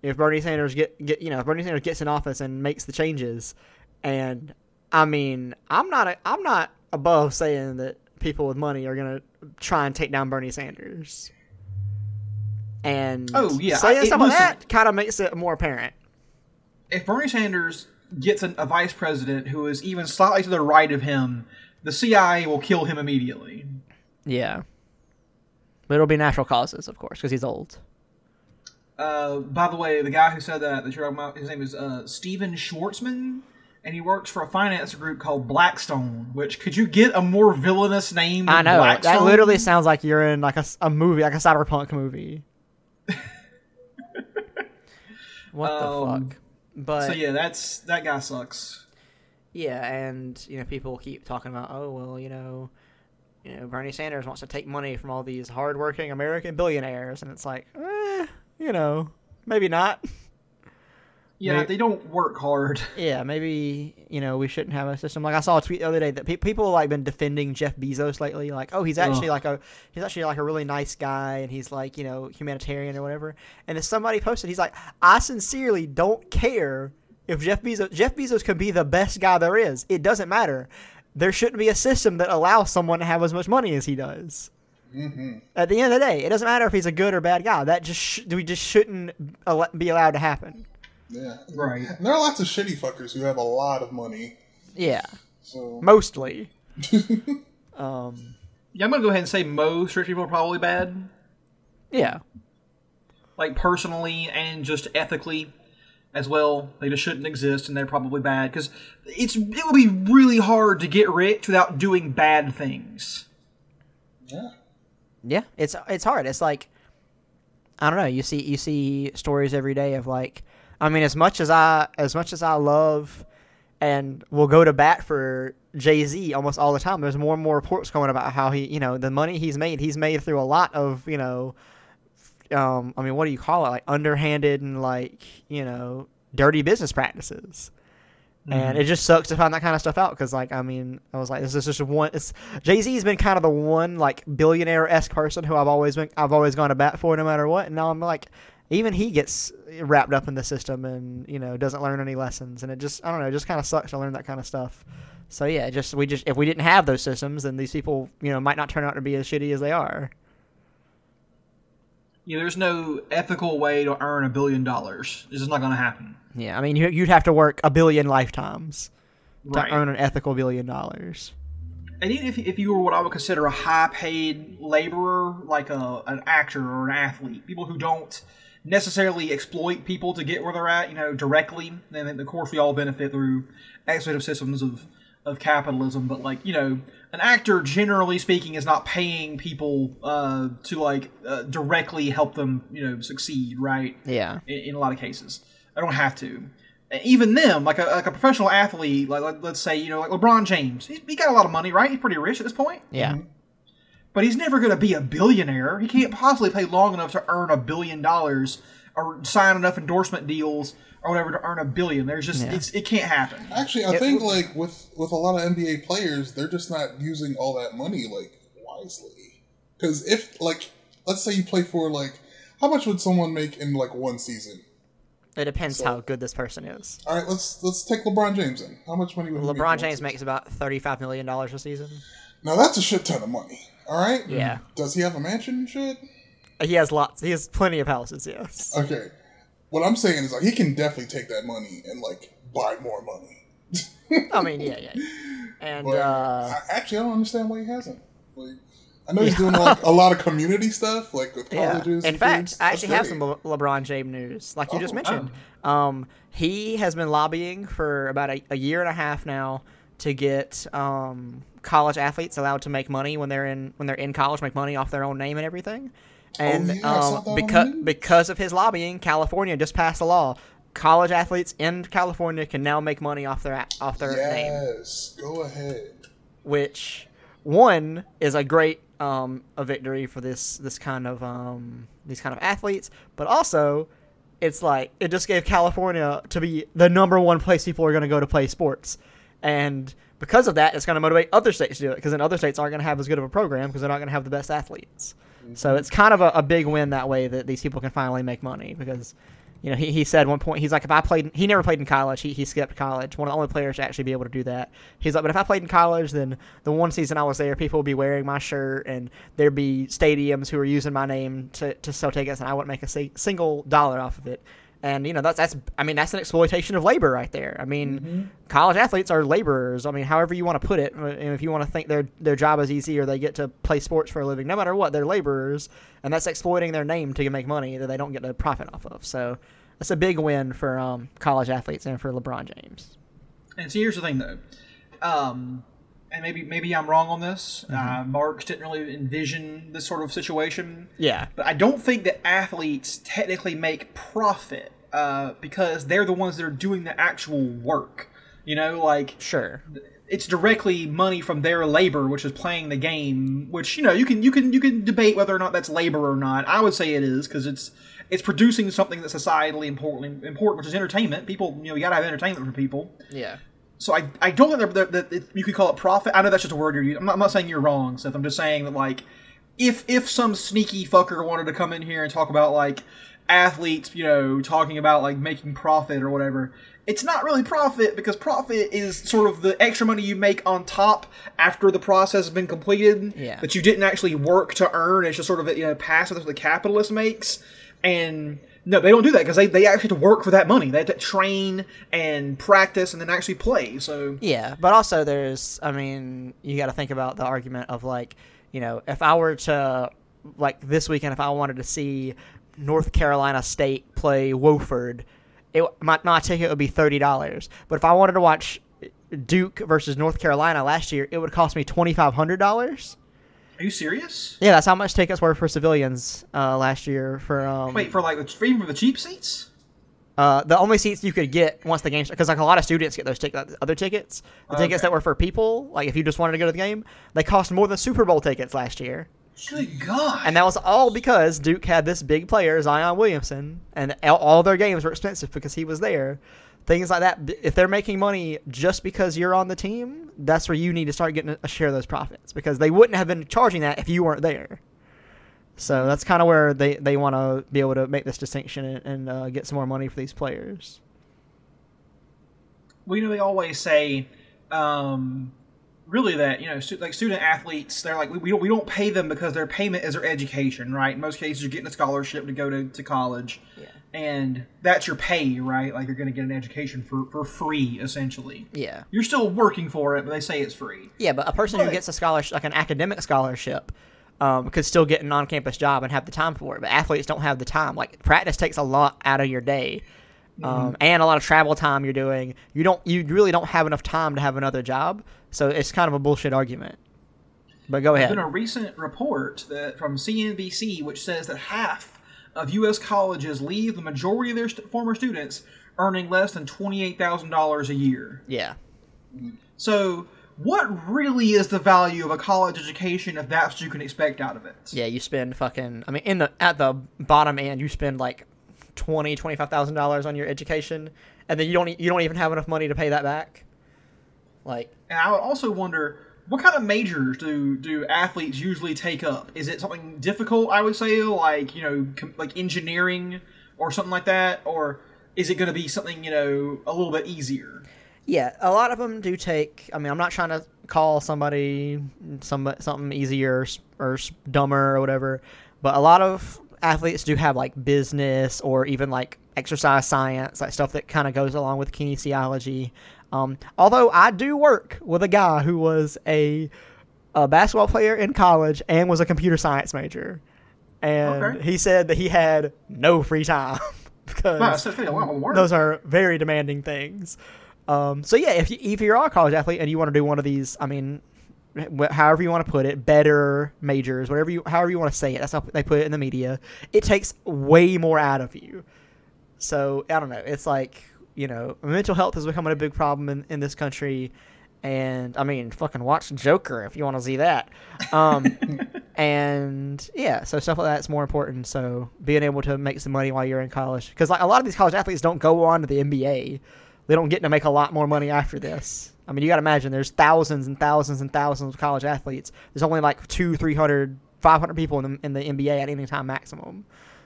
Speaker 2: if Bernie Sanders get get you know if Bernie Sanders gets in office and makes the changes. And I mean, I'm not a, I'm not above saying that people with money are gonna try and take down Bernie Sanders. And
Speaker 1: Oh, yeah,
Speaker 2: saying
Speaker 1: I- it-
Speaker 2: stuff like that kind of makes it more apparent.
Speaker 1: if Bernie Sanders gets an, a vice president who is even slightly to the right of him, the CIA will kill him immediately.
Speaker 2: Yeah, but it'll be natural causes, of course, because he's old.
Speaker 1: Uh, by the way, the guy who said that that you're talking about, his name is uh, Stephen Schwarzman, and he works for a finance group called Blackstone. Which could you get a more villainous name? Than
Speaker 2: I know
Speaker 1: Blackstone?
Speaker 2: that literally sounds like you're in like a, a movie, like a cyberpunk movie. [LAUGHS] what the
Speaker 1: Um,
Speaker 2: fuck? But
Speaker 1: So yeah, that's that guy sucks.
Speaker 2: Yeah, and you know, people keep talking about, oh well, you know, you know, Bernie Sanders wants to take money from all these hardworking American billionaires, and it's like, eh, you know, maybe not. [LAUGHS]
Speaker 1: Yeah,
Speaker 2: May-
Speaker 1: they don't work hard. [LAUGHS]
Speaker 2: Yeah, maybe you know we shouldn't have a system. Like I saw a tweet the other day that pe- people like been defending Jeff Bezos lately. Like, oh, he's actually
Speaker 1: Ugh.
Speaker 2: like a he's actually like a really nice guy, and he's like you know humanitarian or whatever. And then somebody posted, he's like, I sincerely don't care if Jeff Bezos Jeff Bezos can be the best guy there is. It doesn't matter. There shouldn't be a system that allows someone to have as much money as he does. Mm-hmm. At the end of the day, it doesn't matter if he's a good or bad guy. That just sh- we just shouldn't uh, al- be allowed to happen.
Speaker 3: Yeah.
Speaker 1: Right.
Speaker 3: And there are lots of shitty fuckers who have a lot of money.
Speaker 2: Yeah,
Speaker 3: So
Speaker 2: mostly. [LAUGHS] um.
Speaker 1: Yeah, I'm gonna go ahead and say most rich people are probably bad.
Speaker 2: Yeah.
Speaker 1: like personally and just ethically as well. They just shouldn't exist, and they're probably bad because it's it would be really hard to get rich without doing bad things.
Speaker 3: yeah.
Speaker 2: Yeah, it's it's hard. It's like I don't know. You see you see stories every day of like I mean as much as I as much as I love and will go to bat for Jay Z almost all the time. There's more and more reports going about how he you know the money he's made he's made through a lot of you know um I mean what do you call it like underhanded and like you know dirty business practices. And it just sucks to find that kind of stuff out because, like, I mean, I was like, this is just one. It's Jay Z has been kind of the one like billionaire esque person who I've always been, I've always gone to bat for no matter what. And now I'm like, even he gets wrapped up in the system and you know doesn't learn any lessons. And it just, I don't know, it just kind of sucks to learn that kind of stuff. So yeah, just we just if we didn't have those systems, then these people, you know, might not turn out to be as shitty as they are.
Speaker 1: Know, there's no ethical way to earn a billion dollars. This is not going to happen.
Speaker 2: Yeah, I mean, you, you'd have to work a billion lifetimes to
Speaker 1: Right.
Speaker 2: earn an ethical billion dollars.
Speaker 1: And even if, if you were what I would consider a high paid laborer, like a, an actor or an athlete, people who don't necessarily exploit people to get where they're at, you know, directly, then of course we all benefit through exploitative systems of, of capitalism. But, like, you know, an actor, generally speaking, is not paying people uh, to, like, uh, directly help them, you know, succeed, right?
Speaker 2: Yeah.
Speaker 1: in, in a lot of cases. I don't have to. Even them, like a, like a professional athlete, like let, let's say you know like LeBron James, he's, he got a lot of money, right? He's pretty rich at this point,
Speaker 2: Yeah.
Speaker 1: But he's never going to be a billionaire. He can't possibly play long enough to earn a billion dollars or sign enough endorsement deals or whatever to earn a billion. There's just
Speaker 2: Yeah.
Speaker 1: it's, it can't happen.
Speaker 3: Actually, I think like with with a lot of NBA players, they're just not using all that money like wisely. Because if like let's say you play for like how much would someone make in like one season?
Speaker 2: It depends
Speaker 3: So-
Speaker 2: how good this person is.
Speaker 3: All right, let's let's take LeBron James in. How much money would he make
Speaker 2: LeBron James makes about thirty-five million dollars a season.
Speaker 3: Now that's a shit ton of money. All right.
Speaker 2: Yeah.
Speaker 3: Does he have a mansion and shit?
Speaker 2: He has lots. He has plenty of houses. Yes.
Speaker 3: Okay. What I'm saying is like he can definitely take that money and like buy more money.
Speaker 2: I mean, yeah, yeah. [LAUGHS] And
Speaker 3: But
Speaker 2: uh,
Speaker 3: I, actually, I don't understand why he hasn't. Like, I know he's doing like a lot of community stuff, like with
Speaker 2: yeah.
Speaker 3: colleges.
Speaker 2: In
Speaker 3: and
Speaker 2: fact. I
Speaker 3: That's
Speaker 2: actually have
Speaker 3: great.
Speaker 2: some Le- LeBron James news, like you just
Speaker 3: Oh,
Speaker 2: mentioned. Um, he has been lobbying for about a, a year and a half now to get um, college athletes allowed to make money when they're in when they're in college, make money off their own name and everything. And
Speaker 3: Oh, yeah, I saw that
Speaker 2: um, because because of his lobbying, California just passed a law. College athletes in California can now make money off their off their name.
Speaker 3: Yes, go ahead.
Speaker 2: which one is a great um, a victory for this this kind of um, these kind of athletes, but also it's like it just gave California to be the number one place people are going to go to play sports, and because of that, it's going to motivate other states to do it because then other states aren't going to have as good of a program because they're not going to have the best athletes. So mm-hmm. it's kind of a, a big win that way that these people can finally make money because you know, he, he said one point, he's like, if I played, he never played in college. He, he skipped college. One of the only players to actually be able to do that. He's like, but if I played in college, then the one season I was there, people would be wearing my shirt and there'd be stadiums who were using my name to, to sell tickets and I wouldn't make a si- single dollar off of it. And, you know, that's, that's, I mean, that's an exploitation of labor right there. I mean, college athletes are laborers. I mean, however you want to put it, uh, and if you want to think their, their job is easy or they get to play sports for a living, no matter what, they're laborers. And that's exploiting their name to make money that they don't get to profit off of. So, that's a big win for um, college athletes and for LeBron James.
Speaker 1: And so here's the thing, though, um, and maybe maybe I'm wrong on this.
Speaker 2: Mm-hmm.
Speaker 1: Uh, Marx didn't really envision this sort of situation,
Speaker 2: Yeah,
Speaker 1: but I don't think that athletes technically make profit uh, because they're the ones that are doing the actual work. You know, like
Speaker 2: sure.
Speaker 1: it's directly money from their labor, which is playing the game. Which you know you can you can you can debate whether or not that's labor or not. I would say it is because it's it's producing something that's societally important, important, which is entertainment. People, you know, you gotta have entertainment for people.
Speaker 2: Yeah.
Speaker 1: So I, I don't think that, that, you could call it profit. I know that's just a word you're using. I'm not, I'm not saying you're wrong, Seth. I'm just saying that like, if if some sneaky fucker wanted to come in here and talk about like athletes, you know, talking about like making profit or whatever, it's not really profit because profit is sort of the extra money you make on top after the process has been completed
Speaker 2: Yeah.
Speaker 1: that you didn't actually work to earn. It's just sort of you know passive that the capitalist makes, and no, they don't do that because they, they actually have to work for that money. They have to train and practice and then actually play. So
Speaker 2: Yeah, but also there's, I mean, you got to think about the argument of like, you know, if I were to, like this weekend, if I wanted to see North Carolina State play Wofford, it my, my ticket would be thirty dollars. But if I wanted to watch Duke versus North Carolina last year, it would cost me twenty five hundred dollars.
Speaker 1: Are you serious?
Speaker 2: Yeah, that's how much tickets were for civilians uh, last year for um,
Speaker 1: Wait for like the even for the cheap seats.
Speaker 2: Uh, the only seats you could get once the game because like a lot of students get those tic- other tickets, the tickets
Speaker 1: Okay.
Speaker 2: that were for people, like if you just wanted to go to the game, they cost more than Super Bowl tickets last year,
Speaker 1: Good God!
Speaker 2: and that was all because Duke had this big player Zion Williamson, and all their games were expensive because he was there. Things like that. If they're making money just because you're on the team, that's where you need to start getting a share of those profits because they wouldn't have been charging that if you weren't there. So that's kind of where they, they want to be able to make this distinction and, and uh, get some more money for these players.
Speaker 1: you know, they always say, um, really that you know, stu- like student athletes, they're like we, we don't we don't pay them because their payment is their education, right? In most cases, you're getting a scholarship to go to, to college,
Speaker 2: Yeah.
Speaker 1: and that's your pay, right? Like you're going to get an education for for free, essentially.
Speaker 2: Yeah.
Speaker 1: You're still working for it, but they say it's free.
Speaker 2: Yeah, but a person who gets a scholarship, like an academic scholarship, um, could still get an on-campus job and have the time for it. But athletes don't have the time. Like practice takes a lot out of your day, um, and a lot of travel time you're doing. You don't, you really don't have enough time to have another job. So it's kind of a bullshit argument. But go
Speaker 1: There's
Speaker 2: ahead.
Speaker 1: been a recent report that from CNBC which says that half of U.S. colleges leave the majority of their st- former students earning less than twenty-eight thousand dollars a year.
Speaker 2: Yeah.
Speaker 1: So, what really is the value of a college education if that's what you can expect out of it?
Speaker 2: Yeah, you spend fucking. I mean, in the at the bottom end, you spend like twenty, twenty five thousand dollars on your education, and then you don't you don't even have enough money to pay that back. Like,
Speaker 1: And I would also wonder what kind of majors do do athletes usually take up? Is it something difficult? I would say, like you know, com- like engineering or something like that, or is it going to be something you know a little bit easier?
Speaker 2: Yeah, a lot of them do take. I mean, I'm not trying to call somebody some something easier or, or dumber or whatever, but a lot of athletes do have like business or even like exercise science, like stuff that kind of goes along with kinesiology. Um, although I do work with a guy who was a, a basketball player in college and was a computer science major, and
Speaker 1: Okay.
Speaker 2: he said that he had no free time [LAUGHS] because
Speaker 1: Wow, a lot of work.
Speaker 2: those are very demanding things. Um, so yeah, if you, if you're a college athlete and you want to do one of these, I mean, however you want to put it, better majors, whatever you, however you want to say it, that's how they put it in the media. It takes way more out of you. So I don't know. It's like you know, mental health is becoming a big problem in, in this country. And I mean, fucking watch Joker if you want to see that. Um, [LAUGHS] and yeah, so stuff like that's more important. So being able to make some money while you're in college, because like a lot of these college athletes don't go on to the NBA, they don't get to make a lot more money after this. I mean, you got to imagine there's thousands and thousands and thousands of college athletes. There's only like two, 300, 500 people in the, in the NBA at any time maximum.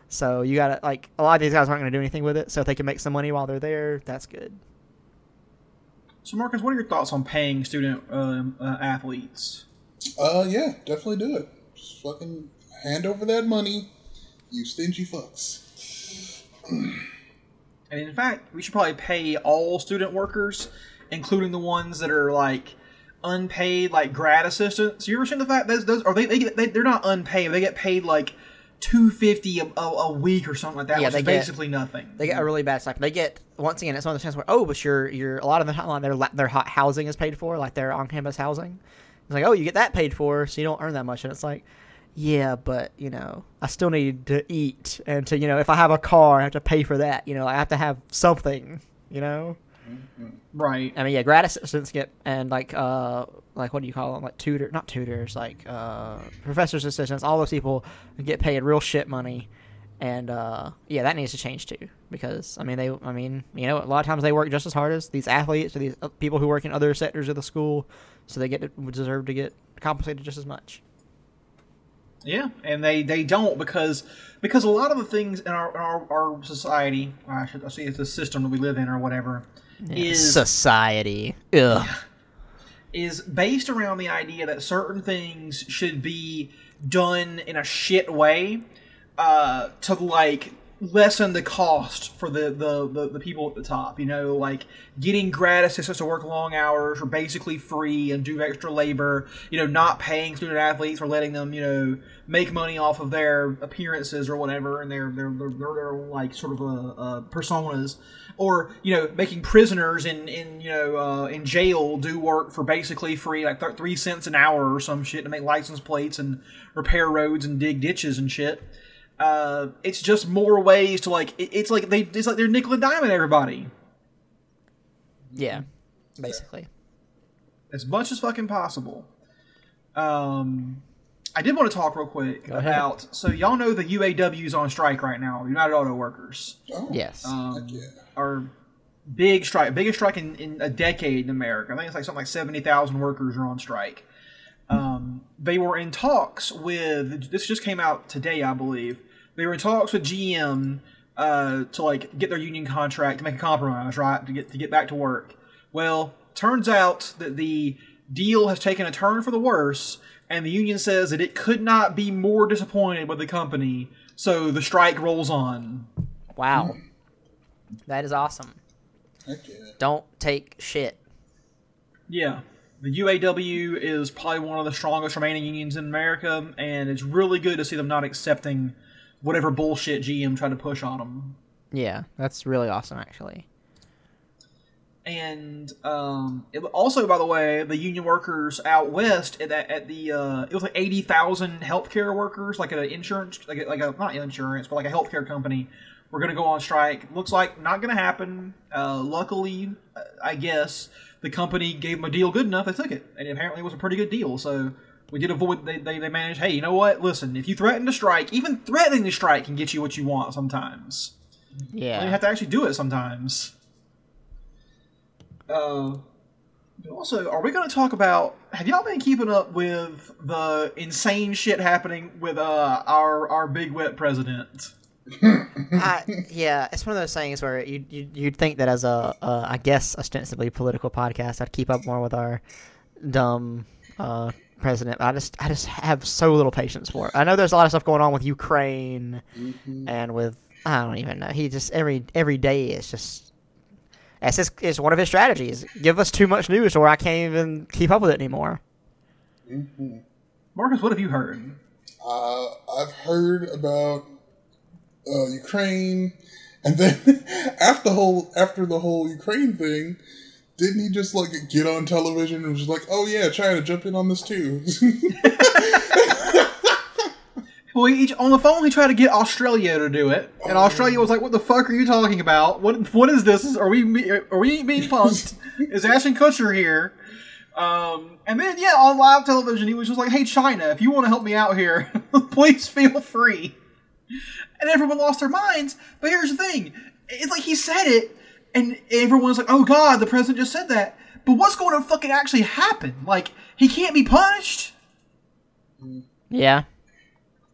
Speaker 2: So you got to like a lot of these guys aren't going to do anything with it. So if they can make some money while they're there, that's good.
Speaker 1: So, Marcus, what are your thoughts on paying student um, uh, athletes?
Speaker 3: Uh, yeah, definitely do it. Just fucking hand over that money, you stingy fucks. [CLEARS THROAT]
Speaker 1: And in fact, we should probably pay all student workers, including the ones that are like unpaid, like grad assistants. You ever seen the fact those those are they, they, get, they they're not unpaid. They get paid like two fifty a, a, a week or something like that,
Speaker 2: Yeah, they get-
Speaker 1: basically nothing.
Speaker 2: They get a really bad stipend. They get once again, it's one of those things where oh, but your your a lot of the time their their hot housing is paid for, like their on campus housing. It's like oh, you get that paid for, so you don't earn that much, and it's like. Yeah, but you know, I still need to eat, and to you know, if I have a car, I have to pay for that. You know, I have to have something. You know,
Speaker 1: right.
Speaker 2: I mean, yeah, grad assistants get and like uh like what do you call them? Like tutor, not tutors, like uh professors assistants. All those people get paid real shit money, and uh yeah, that needs to change too because I mean they I mean you know a lot of times they work just as hard as these athletes or these uh, people who work in other sectors of the school, so they get to, deserve to get compensated just as much.
Speaker 1: Yeah, and they, they don't because because a lot of the things in our in our, our society, I should I say it's the system that we live in or whatever, is
Speaker 2: society. Ugh.
Speaker 1: is based around the idea that certain things should be done in a shit way uh, to like lessen the cost for the, the, the, the people at the top. You know, like getting grad assistants to work long hours or basically free and do extra labor. You know, not paying student athletes or letting them you know make money off of their appearances or whatever and their their their, their, their like sort of uh, uh, personas or you know making prisoners in in you know uh, in jail do work for basically free like th- three cents an hour or some shit to make license plates and repair roads and dig ditches and shit uh, it's just more ways to like it, it's like they it's like they're nickel and diming everybody
Speaker 2: Yeah, basically.
Speaker 1: as much as fucking possible. Um, I did want to talk real quick
Speaker 2: ahead.
Speaker 1: about so y'all know the UAW is on strike right now, United Auto Workers.
Speaker 3: Oh,
Speaker 2: Yes.
Speaker 1: Um,
Speaker 3: yeah.
Speaker 1: Our big strike, biggest strike in, in a decade in America. I think it's like something like seventy thousand workers are on strike. Um, they were in talks with. This just came out today, I believe. They were in talks with GM uh, to like get their union contract to make a compromise, right, to get to get back to work. Well, turns out that the deal has taken a turn for the worse, and the union says that it could not be more disappointed with the company. So the strike rolls on.
Speaker 2: wow. That is awesome.
Speaker 3: Heck yeah.
Speaker 2: Don't take shit.
Speaker 1: Yeah. The UAW is probably one of the strongest remaining unions in America, and it's really good to see them not accepting whatever bullshit GM tried to push on them.
Speaker 2: Yeah, that's really awesome, actually.
Speaker 1: And um, it, also, by the way, the union workers out west at, that, at the uh, it was like eighty thousand healthcare workers, like an insurance, like a, like a not insurance, but like a healthcare company, were going to go on strike. Looks like not going to happen. Uh, luckily, uh, I guess the company gave them a deal good enough. They took it, and apparently it was a pretty good deal. So we did avoid. They, they, they managed. Hey, you know what? Listen, if you threaten to strike, even threatening to strike can get you what you want sometimes.
Speaker 2: Yeah.
Speaker 1: You have to actually do it sometimes. Uh, but also, are we going to talk about? Have y'all been keeping up with the insane shit happening with uh our our big wet president? [LAUGHS]
Speaker 2: I, yeah, it's one of those things where you you you'd think that as a uh, guess ostensibly political podcast, I'd keep up more with our dumb uh, president. I just I just have so little patience for it. I know there's a lot of stuff going on with Ukraine and with I don't even know. He just every every day is just that's his, it's one of his strategies. Give us too much news, or I can't even keep up with it anymore.
Speaker 1: Marcus, what have you heard?
Speaker 3: Uh, I've heard about uh, Ukraine, and then [LAUGHS] after the whole after the whole Ukraine thing, didn't he just like get on television and was just like, "Oh yeah, China, jump in on this too." [LAUGHS]
Speaker 1: Well, he, each- on the phone, he tried to get Australia to do it, and Australia was like, "What the fuck are you talking about? What what is this? Are we are we being punked? [LAUGHS] is Ashton Kutcher here?" Um, and then yeah, on live television, he was just like, "Hey, China, if you want to help me out here, [LAUGHS] please feel free." And everyone lost their minds. But here's the thing: it's like he said it, and everyone's like, "Oh God, the president just said that." But what's going to fucking actually happen? Like, he can't be punished.
Speaker 2: Yeah,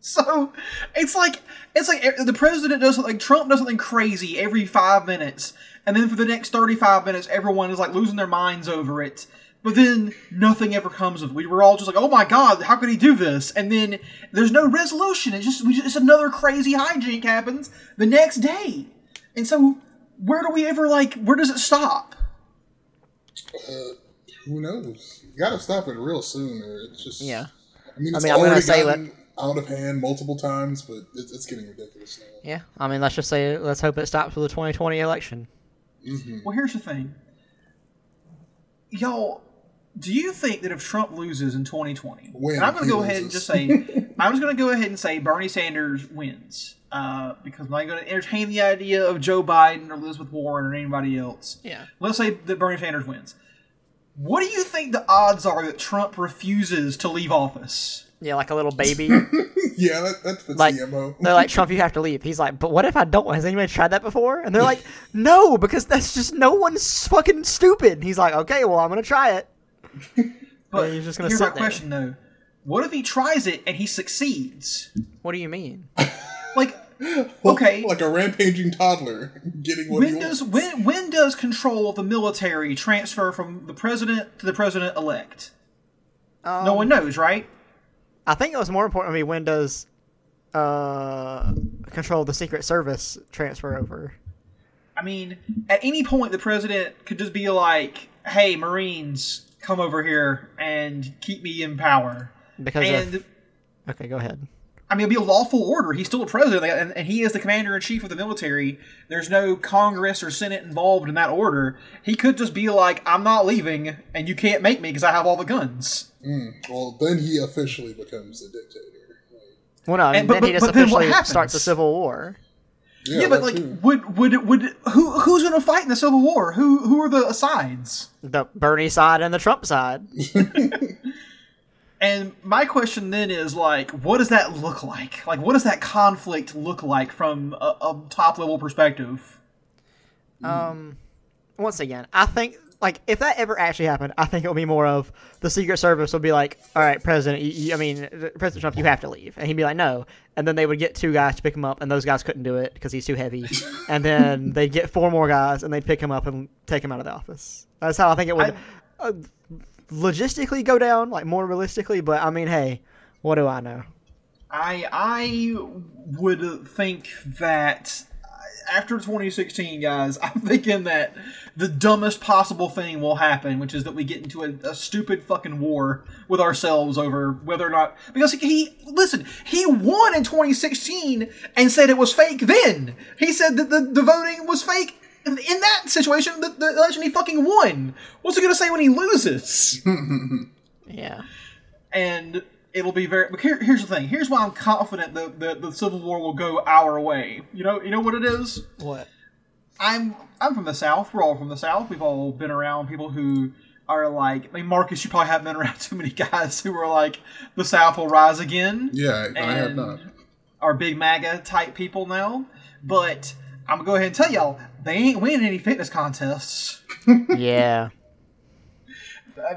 Speaker 1: So it's like it's like the president does like Trump does something crazy every five minutes, and then for the next thirty-five minutes, everyone is like losing their minds over it. But then nothing ever comes of it. We were all just like, "Oh my god, how could he do this?" And then there's no resolution. It's just we just, it's another crazy hijink happens the next day. And so, where do we ever like? Where does it stop?
Speaker 3: Uh, who knows? You gotta stop it real soon, or it's just
Speaker 2: yeah.
Speaker 3: I mean,
Speaker 2: I
Speaker 3: it's
Speaker 2: mean, I'm gonna say
Speaker 3: gotten out of hand multiple times, but it's, it's getting ridiculous now.
Speaker 2: Yeah, I mean, let's just say, let's hope it stops with the 2020 election. Mm-hmm.
Speaker 1: Well, here's the thing, y'all. Do you think that if Trump loses in 2020,
Speaker 3: When
Speaker 1: and I'm going to go ahead and just say, I'm just going to go ahead and say Bernie Sanders wins, uh, because I'm not going to entertain the idea of Joe Biden or Elizabeth Warren or anybody else.
Speaker 2: Yeah.
Speaker 1: Let's say that Bernie Sanders wins. What do you think the odds are that Trump refuses to leave office?
Speaker 2: Yeah, like a little baby. [LAUGHS]
Speaker 3: Yeah, that, that fits
Speaker 2: like
Speaker 3: the MO.
Speaker 2: they're like Trump, you have to leave. He's like, but what if I don't? Has anybody tried that before? And they're like, [LAUGHS] no, because that's just no one's fucking stupid. He's like, okay, well, I'm gonna try it.
Speaker 1: But
Speaker 2: he's just gonna
Speaker 1: here's
Speaker 2: sit
Speaker 1: my
Speaker 2: there.
Speaker 1: question though: What if he tries it and he succeeds?
Speaker 2: What do you mean?
Speaker 1: Like, [LAUGHS] okay,
Speaker 3: like a rampaging toddler [LAUGHS] getting what he
Speaker 1: when
Speaker 3: wants.
Speaker 1: does when when does control of the military transfer from the president to the president elect?
Speaker 2: Um,
Speaker 1: no one knows, right?
Speaker 2: I think it was more important to me when does uh control of the Secret Service transfer over.
Speaker 1: I mean, at any point, the president could just be like, "Hey, Marines, come over here and keep me in power."
Speaker 2: Because
Speaker 1: And
Speaker 2: of, okay, go ahead.
Speaker 1: I mean, it'd be a lawful order. He's still a president, and, and he is the commander in chief of the military. There's no Congress or Senate involved in that order. He could just be like, "I'm not leaving, and you can't make me because I have all the guns."
Speaker 3: Mm, well, then he officially becomes a dictator. Like,
Speaker 2: Well, no, and,
Speaker 1: And- but-
Speaker 2: then he just
Speaker 1: what
Speaker 2: officially starts a
Speaker 1: happens?
Speaker 2: civil war.
Speaker 3: yeah,
Speaker 1: Yeah, but
Speaker 3: that
Speaker 1: like,
Speaker 3: too.
Speaker 1: would would would who who's going to fight in the Civil War? Who who are the sides?
Speaker 2: The Bernie side and the Trump side. [LAUGHS]
Speaker 1: And my question then is like, what does that look like? Like, what does that conflict look like from a, a top level perspective?
Speaker 2: Um, once again, I think like if that ever actually happened, I think it would be more of the Secret Service would be like, "All right, President, you, you, I mean President Trump, you have to leave," and he'd be like, "No," and then they would get two guys to pick him up, and those guys couldn't do it because he's too heavy, [LAUGHS] and then they'd get four more guys, and they'd pick him up and take him out of the office. That's how I think it would uh, logistically go down, like more realistically. But I mean, hey, what do I know?
Speaker 1: I I would think that uh, after 2016, guys, [LAUGHS] I'm thinking that the dumbest possible thing will happen, which is that we get into a, a stupid fucking war with ourselves over whether or not because he listen, he won in 2016 and said it was fake. Then he said that the, the voting was fake. In in that situation, the, the election he fucking won. What's he gonna say when he loses? [LAUGHS]
Speaker 2: Yeah,
Speaker 1: and it'll be very. But here, here's the thing. Here's why I'm confident that the, the Civil War will go our way. You know, you know what it is.
Speaker 2: what?
Speaker 1: I'm I'm from the South. We're all from the South. We've all been around people who are like. I mean, Marcus, you probably haven't been around [LAUGHS] too many guys who are like the South will rise again.
Speaker 3: yeah, I have not.
Speaker 1: Are big MAGA type people now, but. I'm gonna go ahead and tell y'all they ain't winning any fitness contests. [LAUGHS]
Speaker 2: Yeah,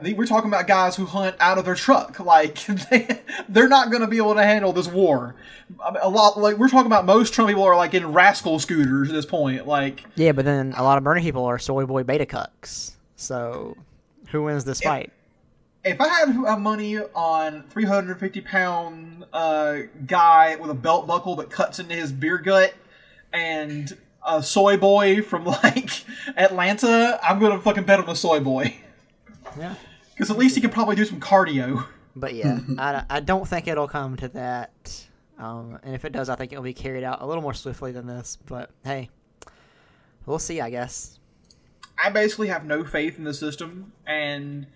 Speaker 1: we're talking about guys who hunt out of their truck. Like [LAUGHS] they, they're not going to be able to handle this war. I mean, a lot like we're talking about most Trump people are like in rascal scooters at this point. Like
Speaker 2: Yeah, but then a lot of Bernie people are soy boy beta cucks. So who wins this fight?
Speaker 1: if I had money on 350 pound uh, guy with a belt buckle that cuts into his beer gut and a soy boy from [LAUGHS] like Atlanta, I'm gonna fucking bet on the soy boy
Speaker 2: Yeah.
Speaker 1: because at least he could probably do some cardio.
Speaker 2: But yeah, [LAUGHS] I, I don't think it'll come to that. Um, and if it does, I think it'll be carried out a little more swiftly than this. But hey, we'll see, I guess.
Speaker 1: I basically have no faith in the system, and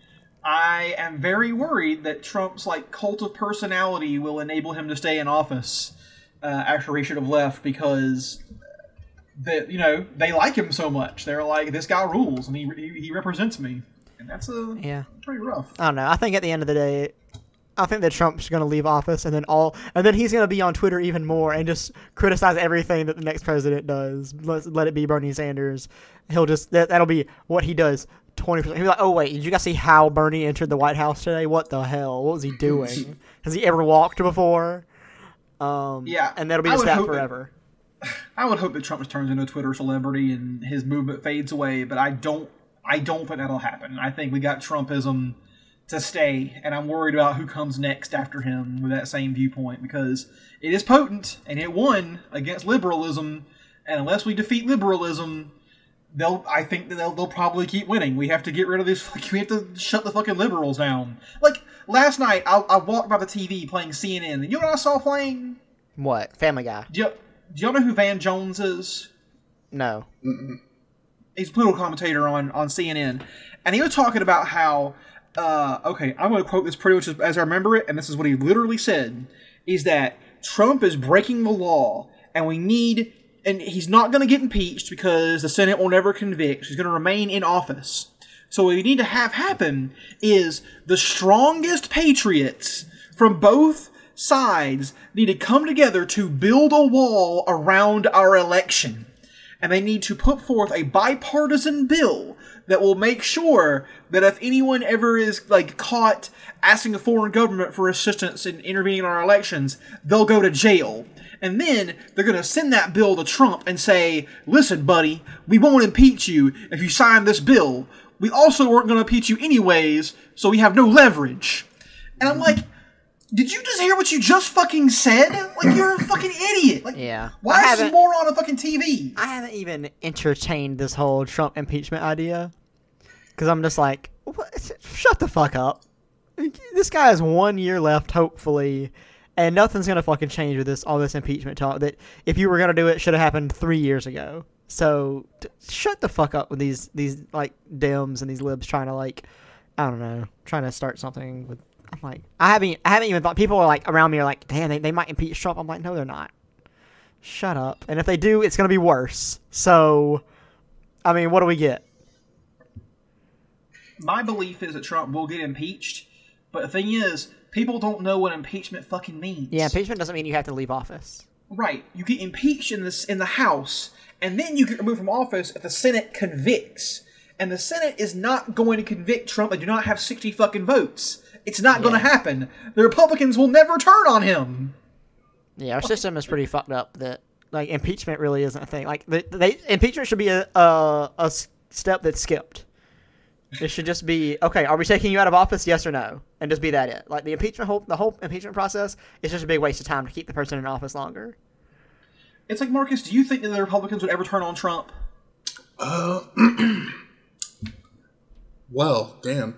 Speaker 1: I am very worried that Trump's like cult of personality will enable him to stay in office uh, after he should have left because that you know they like him so much. They're like, this guy rules, and he he, he represents me, and that's a
Speaker 2: Yeah.
Speaker 1: pretty rough.
Speaker 2: I don't know. I think at the end of the day, I think that Trump's going to leave office, and then all, and then he's going to be on Twitter even more and just criticize everything that the next president does. Let, let it be Bernie Sanders. He'll just that, that'll be what he does. Twenty percent. He'll be like, "Oh wait, did you guys see how Bernie entered the White House today? What the hell? What was he doing? [LAUGHS] Has he ever walked before?" Um,
Speaker 1: Yeah,
Speaker 2: and that'll be just that- forever.
Speaker 1: I would hope that Trump just turns into a Twitter celebrity and his movement fades away, but I don't. I don't think that'll happen. I think we got Trumpism to stay, and I'm worried about who comes next after him with that same viewpoint because it is potent and it won against liberalism, and unless we defeat liberalism, they'll. I think that they'll, they'll probably keep winning. We have to get rid of this. [LAUGHS] Like, we have to shut the fucking liberals down. Like last night, I, I walked by the TV playing CNN, and you know what I saw playing?
Speaker 2: What? Family Guy?
Speaker 1: You, do y'all know who Van Jones is?
Speaker 2: No.
Speaker 1: he's a political commentator on on CNN, and he was talking about how. Uh, okay, I'm going to quote this pretty much as, as I remember it, and this is what he literally said: is that Trump is breaking the law, and we need, and he's not going to get impeached because the Senate will never convict. He's going to remain in office. So what we need to have happen is the strongest patriots from both sides need to come together to build a wall around our election and they need to put forth a bipartisan bill that will make sure that if anyone ever is like caught asking a foreign government for assistance in intervening in our elections, they'll go to jail. And then they're going to send that bill to Trump and say, "Listen, buddy, we won't impeach you if you sign this bill. We also weren't going to impeach you anyways, so we have no leverage." And I'm like, "Did you just hear what you just fucking said? Like you're a [COUGHS] fucking idiot. Like
Speaker 2: Yeah.
Speaker 1: why
Speaker 2: I
Speaker 1: is this
Speaker 2: haven't-
Speaker 1: moron on fucking TV?"
Speaker 2: I haven't even entertained this whole Trump impeachment idea because I'm just like, what? shut the fuck up. This guy has one year left, hopefully, and nothing's gonna fucking change with this all this impeachment talk. That if you were gonna do it, should have happened three years ago. So t- shut the fuck up with these these like Dems and these libs trying to like, I don't know, trying to start something with. I'm like, I haven't I haven't even thought. People are like around me are like, damn, they, they might impeach Trump. I'm like, no, they're not. Shut up. And if they do, it's going to be worse. So, I mean, what do we get?
Speaker 1: my belief is that Trump will get impeached, but the thing is, people don't know what impeachment fucking means.
Speaker 2: Yeah, impeachment doesn't mean you have to leave office.
Speaker 1: right. You get impeached in this in the House, and then you get removed from office if the Senate convicts. And the Senate is not going to convict Trump. They do not have sixty fucking votes. It's not going to happen. The Republicans will never turn on him.
Speaker 2: Yeah, our system is pretty fucked up. That like impeachment really isn't a thing. Like they, they impeachment should be a a step that's skipped. It should just be okay. Are we taking you out of office? Yes or no, and just be that it. Like the impeachment whole the whole impeachment process is just a big waste of time to keep the person in office longer.
Speaker 1: It's like Marcus. Do you think that the Republicans would ever turn on Trump?
Speaker 3: Uh, [CLEARS THROAT] Well, damn.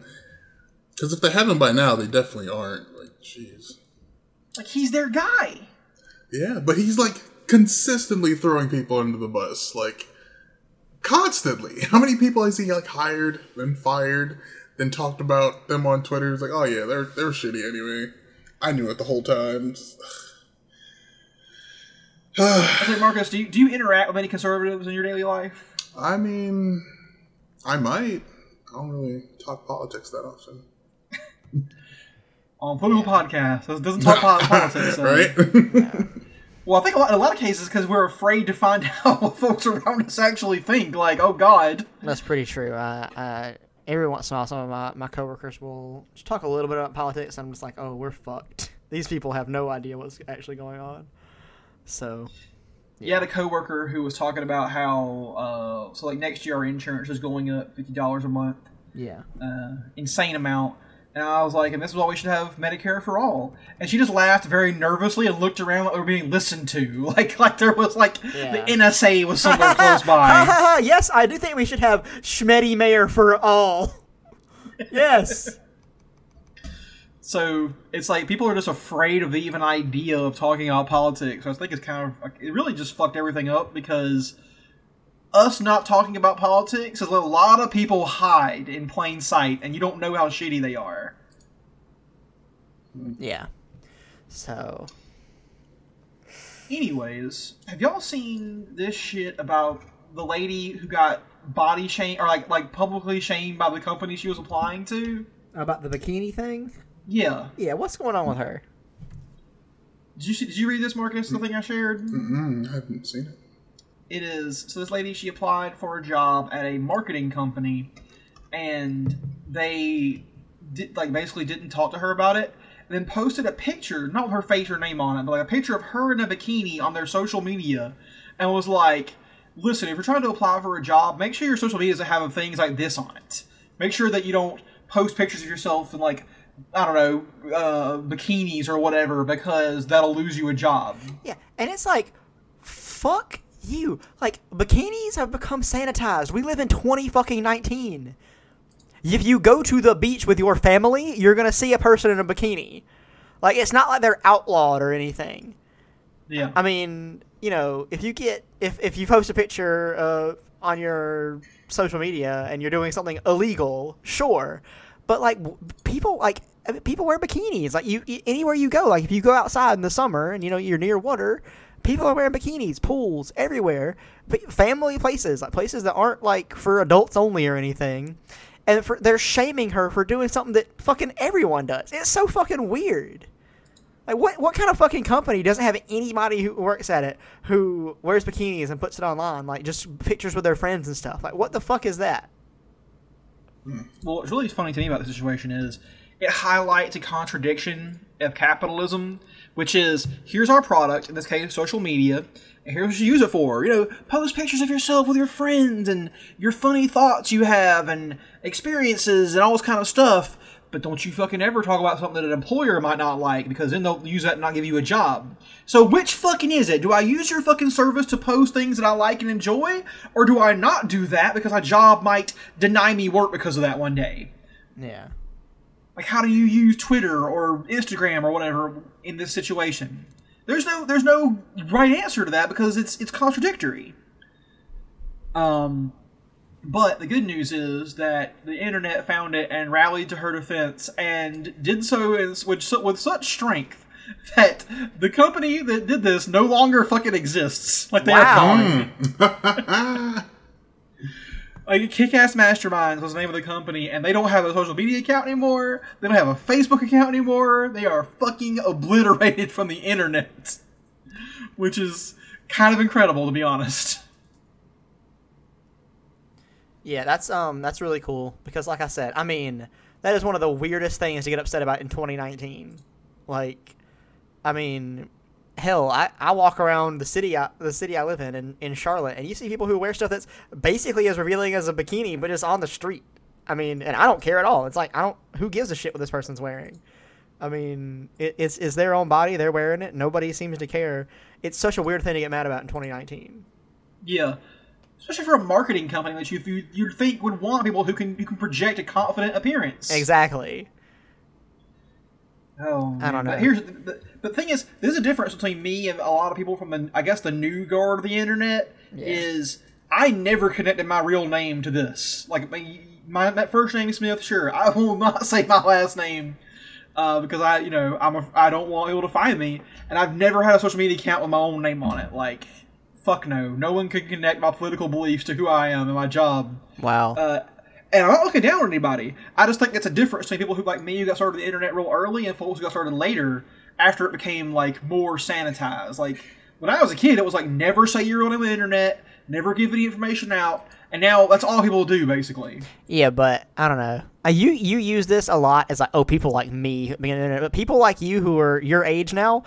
Speaker 3: Because if they haven't by now, they definitely aren't. Like, jeez.
Speaker 1: Like he's their guy.
Speaker 3: Yeah, but he's like consistently throwing people under the bus, like constantly. [LAUGHS] How many people has he like hired, then fired, then talked about them on Twitter? He's like, oh yeah, they're they're shitty anyway. I knew it the whole time.
Speaker 1: I say, Marcus, do you, do you interact with any conservatives in your daily life?
Speaker 3: I mean, I might. I don't really talk politics that often, [LAUGHS]
Speaker 1: On political podcast, it doesn't talk po- [LAUGHS] politics, so-
Speaker 3: right? [LAUGHS]
Speaker 1: Well, I think a lot, in a lot of cases because we're afraid to find out what folks around us actually think. Like, oh God,
Speaker 2: That's pretty true. I, I every once in a while, some of my, my coworkers will just talk a little bit about politics. And I'm just like, oh, we're fucked. These people have no idea what's actually going on. So,
Speaker 1: Yeah, the coworker who was talking about how uh, so like next year our insurance is going up fifty dollars a month,
Speaker 2: yeah.
Speaker 1: uh, insane amount. And I was like, and this is why we should have Medicare for all. And she just laughed very nervously and looked around like we were being listened to, [LAUGHS] like like there was like
Speaker 2: Yeah.
Speaker 1: the NSA was [LAUGHS] somewhere close by.
Speaker 2: yes, I do think we should have Schmetty Mayor for all. [LAUGHS] yes.
Speaker 1: So it's like people are just afraid of the even idea of talking about politics. So I think it's kind of like, it really just fucked everything up because us not talking about politics is a lot of people hide in plain sight, and you don't know how shitty they are.
Speaker 2: Yeah. So,
Speaker 1: Anyways, have y'all seen this shit about the lady who got body shamed or like like publicly shamed by the company she was applying to?
Speaker 2: about the bikini thing?
Speaker 1: Yeah.
Speaker 2: Yeah, what's going on with her?
Speaker 1: Did you did you read this, Marcus? The thing I shared.
Speaker 3: Mm, I haven't seen it.
Speaker 1: It is so. This lady she applied for a job at a marketing company, and they did like basically didn't talk to her about it, and then posted a picture, not with her face or name on it, but like a picture of her in a bikini on their social media, and was like, "Listen, if you're trying to apply for a job, make sure your social media doesn't have things like this on it. Make sure that you don't post pictures of yourself in like." I don't know, uh, bikinis or whatever, because that'll lose you a job.
Speaker 2: Yeah, and it's like, fuck you. Like, bikinis have become sanitized. We live in 20 fucking 19. If you go to the beach with your family, you're gonna see a person in a bikini. Like, it's not like they're outlawed or anything.
Speaker 1: Yeah.
Speaker 2: I mean, you know, if you get if if you post a picture uh, on your social media and you're doing something illegal, sure, but like people like people wear bikinis. Like you anywhere you go, like if you go outside in the summer and you know you're near water, people are wearing bikinis, pools everywhere, family places, like places that aren't like for adults only or anything. And for, they're shaming her for doing something that fucking everyone does. It's so fucking weird. Like what what kind of fucking company doesn't have anybody who works at it who wears bikinis and puts it online, like just pictures with their friends and stuff? Like what the fuck is that? Hmm.
Speaker 1: Well, what's really funny to me about the situation is it highlights a contradiction of capitalism, which is here's our product, in this case, social media, and here's what you use it for. You know, post pictures of yourself with your friends and your funny thoughts you have and experiences and all this kind of stuff. But don't you fucking ever talk about something that an employer might not like because then they'll use that and not give you a job. So which fucking is it? Do I use your fucking service to post things that I like and enjoy? Or do I not do that because my job might deny me work because of that one day?
Speaker 2: Yeah.
Speaker 1: Like how do you use Twitter or Instagram or whatever in this situation? There's no there's no right answer to that because it's it's contradictory. Um but the good news is that the internet found it and rallied to her defense and did so in, with, with such strength that the company that did this no longer fucking exists. Like they are gone. [LAUGHS] Like Kick-Ass Masterminds was the name of the company, and they don't have a social media account anymore. They don't have a Facebook account anymore. They are fucking obliterated from the internet, [LAUGHS] which is kind of incredible to be honest.
Speaker 2: Yeah, that's um that's really cool because like I said, I mean, that is one of the weirdest things to get upset about in 2019. Like I mean, hell, I, I walk around the city I, the city I live in, in in Charlotte and you see people who wear stuff that's basically as revealing as a bikini but just on the street. I mean, and I don't care at all. It's like I don't who gives a shit what this person's wearing. I mean, it, it's it's their own body, they're wearing it. Nobody seems to care. It's such a weird thing to get mad about in 2019.
Speaker 1: Yeah, especially for a marketing company that you you you'd think would want people who can you can project a confident appearance.
Speaker 2: Exactly.
Speaker 1: Oh,
Speaker 2: I don't
Speaker 1: man. But
Speaker 2: know.
Speaker 1: here's the, the, the thing is, there's a difference between me and a lot of people from the, I guess, the new guard of the internet.
Speaker 2: Yeah.
Speaker 1: Is I never connected my real name to this. Like my, my, my first name is Smith. Sure, I [LAUGHS] will not say my last name uh, because I, you know, I'm a, I don't want people to find me, and I've never had a social media account with my own name on it. Like, fuck no, no one can connect my political beliefs to who I am and my job.
Speaker 2: Wow.
Speaker 1: Uh, and I'm not looking down on anybody. I just think it's a difference between people who like me who got started on the internet real early and folks who got started later after it became like more sanitized. Like when I was a kid, it was like never say you're on the internet, never give any information out. and now that's all people do basically.
Speaker 2: Yeah, but I don't know. Uh, you you use this a lot as like oh people like me, but people like you who are your age now,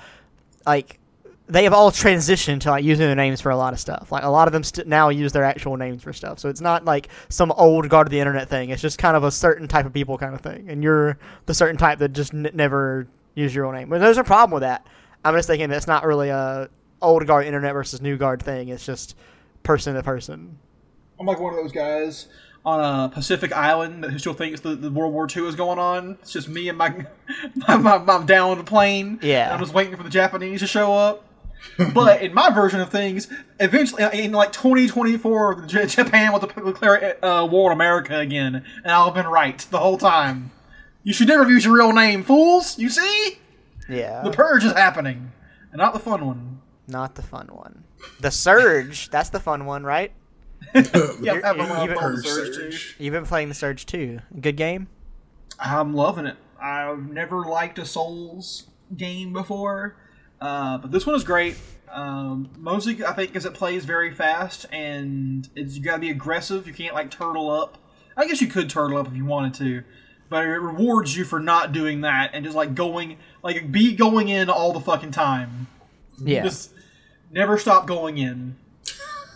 Speaker 2: like they have all transitioned to like using their names for a lot of stuff. Like a lot of them st- now use their actual names for stuff. So it's not like some old guard of the internet thing. It's just kind of a certain type of people kind of thing. And you're the certain type that just n- never use your real name. But there's a problem with that. I'm just thinking it's not really a old guard internet versus new guard thing. It's just person to person.
Speaker 1: I'm like one of those guys on a Pacific island that who still thinks the, the World War II is going on. It's just me and my [LAUGHS] my, my, my down on the plane.
Speaker 2: Yeah.
Speaker 1: I'm just waiting for the Japanese to show up. But in my version of things, eventually in like 2024, Japan will declare uh, war on America again, and I'll have been right the whole time. You should never use your real name, fools. You see,
Speaker 2: Yeah.
Speaker 1: the purge is happening, and not the fun one.
Speaker 2: Not the fun one. The Surge, that's the fun one, right? [LAUGHS]
Speaker 1: Yeah,
Speaker 2: You're-
Speaker 1: I'm,
Speaker 2: you're-
Speaker 1: I'm,
Speaker 2: you've-
Speaker 1: I'm,
Speaker 3: Surge.
Speaker 2: You've been playing the Surge too. Good game?
Speaker 1: I'm loving it. I've never liked a Souls game before, uh, but this one is great. Um, mostly, I think, because it plays very fast and it's you got to be aggressive. You can't like turtle up. I guess you could turtle up if you wanted to, but it rewards you for not doing that and just like going like be going in all the fucking time.
Speaker 2: Yeah.
Speaker 1: Just never stop going in.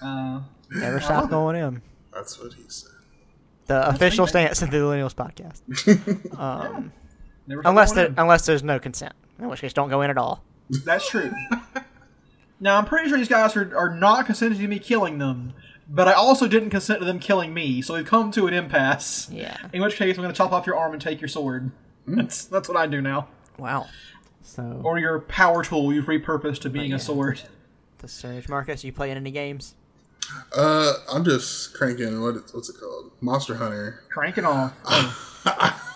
Speaker 1: Uh,
Speaker 2: Never stop going in.
Speaker 3: That's what he said.
Speaker 2: The official stance of the Millennials podcast. [LAUGHS] Um,
Speaker 1: never
Speaker 2: unless
Speaker 1: going
Speaker 2: there, unless there's no consent, in which case don't go in at all.
Speaker 1: That's true. now I'm pretty sure these guys are, are not consenting to me killing them, but I also didn't consent to them killing me, so we've come to an impasse.
Speaker 2: Yeah.
Speaker 1: In which case I'm gonna chop off your arm and take your sword. That's that's what I do now.
Speaker 2: Wow. So
Speaker 1: Or your power tool you've repurposed to being
Speaker 2: yeah.
Speaker 1: a sword.
Speaker 2: the Surge, Marcus, you playing any games?
Speaker 3: Uh, I'm just cranking. What what's it called? Monster Hunter.
Speaker 1: Cranking off. [LAUGHS] Oh, [LAUGHS]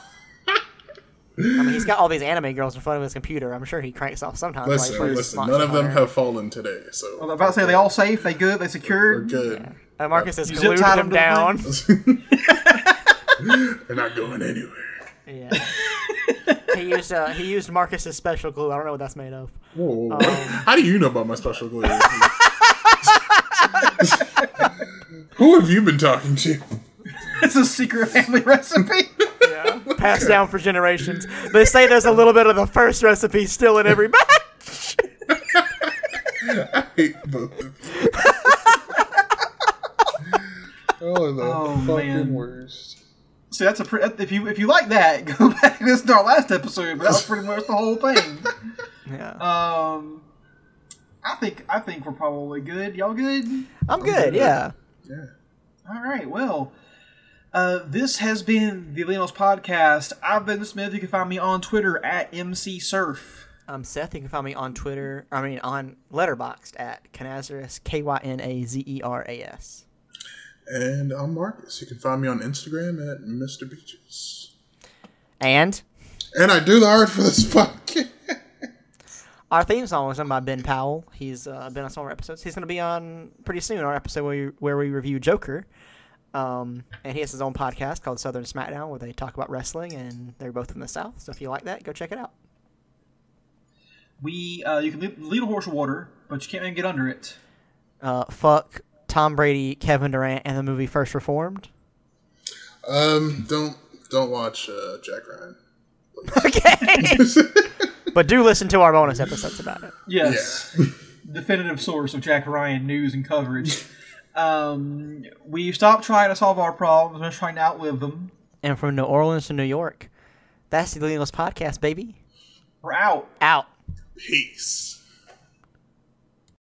Speaker 2: I mean, he's got all these anime girls in front of his computer. I'm sure he cranks off sometimes. while he
Speaker 3: Listen,
Speaker 2: plays
Speaker 3: listen. None of them have fallen today, so
Speaker 1: I
Speaker 3: so
Speaker 1: was about to say, are they all safe? They good? They
Speaker 3: we're
Speaker 1: secured?
Speaker 3: good.
Speaker 2: Uh, Marcus has
Speaker 1: You
Speaker 2: glued
Speaker 1: tied
Speaker 2: them
Speaker 1: them
Speaker 2: down. [LAUGHS]
Speaker 3: They're not going anywhere.
Speaker 2: yeah. he used uh, he used Marcus's special glue. I don't know what that's made of.
Speaker 3: Whoa, whoa,
Speaker 2: Um. [LAUGHS]
Speaker 3: How do you know about my special glue? [LAUGHS] Who have you been talking to?
Speaker 1: it's a secret family recipe.
Speaker 2: Passed down for generations. They say there's a little bit of the first recipe still in every batch.
Speaker 3: I hate both of you. [LAUGHS] oh, the
Speaker 1: Oh,
Speaker 3: fucking
Speaker 1: man.
Speaker 3: worst.
Speaker 1: See, that's a pre- if you if you like that, [LAUGHS] go back and listen to our last episode. But that was pretty much the whole thing. [LAUGHS]
Speaker 2: Yeah.
Speaker 1: Um, I think I think we're probably good. Y'all good?
Speaker 2: I'm good. Yeah.
Speaker 3: Yeah.
Speaker 1: All right. Well, uh, this has been the Lenos Podcast. I've been Smith. You can find me on Twitter at MC Surf.
Speaker 2: I'm Seth. You can find me on Twitter. I mean, on Letterboxd at Kynazeras, K Y N A Z E R A S.
Speaker 3: And I'm Marcus. You can find me on Instagram at Mr. Beaches.
Speaker 2: And
Speaker 3: And I do the art for this podcast. [LAUGHS]
Speaker 2: our theme song was done by Ben Powell. He's uh, been on some of our episodes. He's going to be on pretty soon our episode where we, where we review Joker. Um, and he has his own podcast called Southern Smackdown where they talk about wrestling, and they're both from the South. So if you like that, go check it out.
Speaker 1: We uh, you can lead, lead a horse of water, but you can't even get under it.
Speaker 2: Uh, fuck Tom Brady, Kevin Durant, and the movie First Reformed.
Speaker 3: Um, don't don't watch uh, Jack Ryan.
Speaker 2: Okay. [LAUGHS] but do listen to our bonus episodes about it.
Speaker 1: Yes. [LAUGHS] Definitive source of Jack Ryan news and coverage. [LAUGHS] um, we've stopped trying to solve our problems. We're trying to outlive them.
Speaker 2: And from New Orleans to New York, that's the Legalist Podcast, baby.
Speaker 1: We're out.
Speaker 2: Out.
Speaker 3: Peace.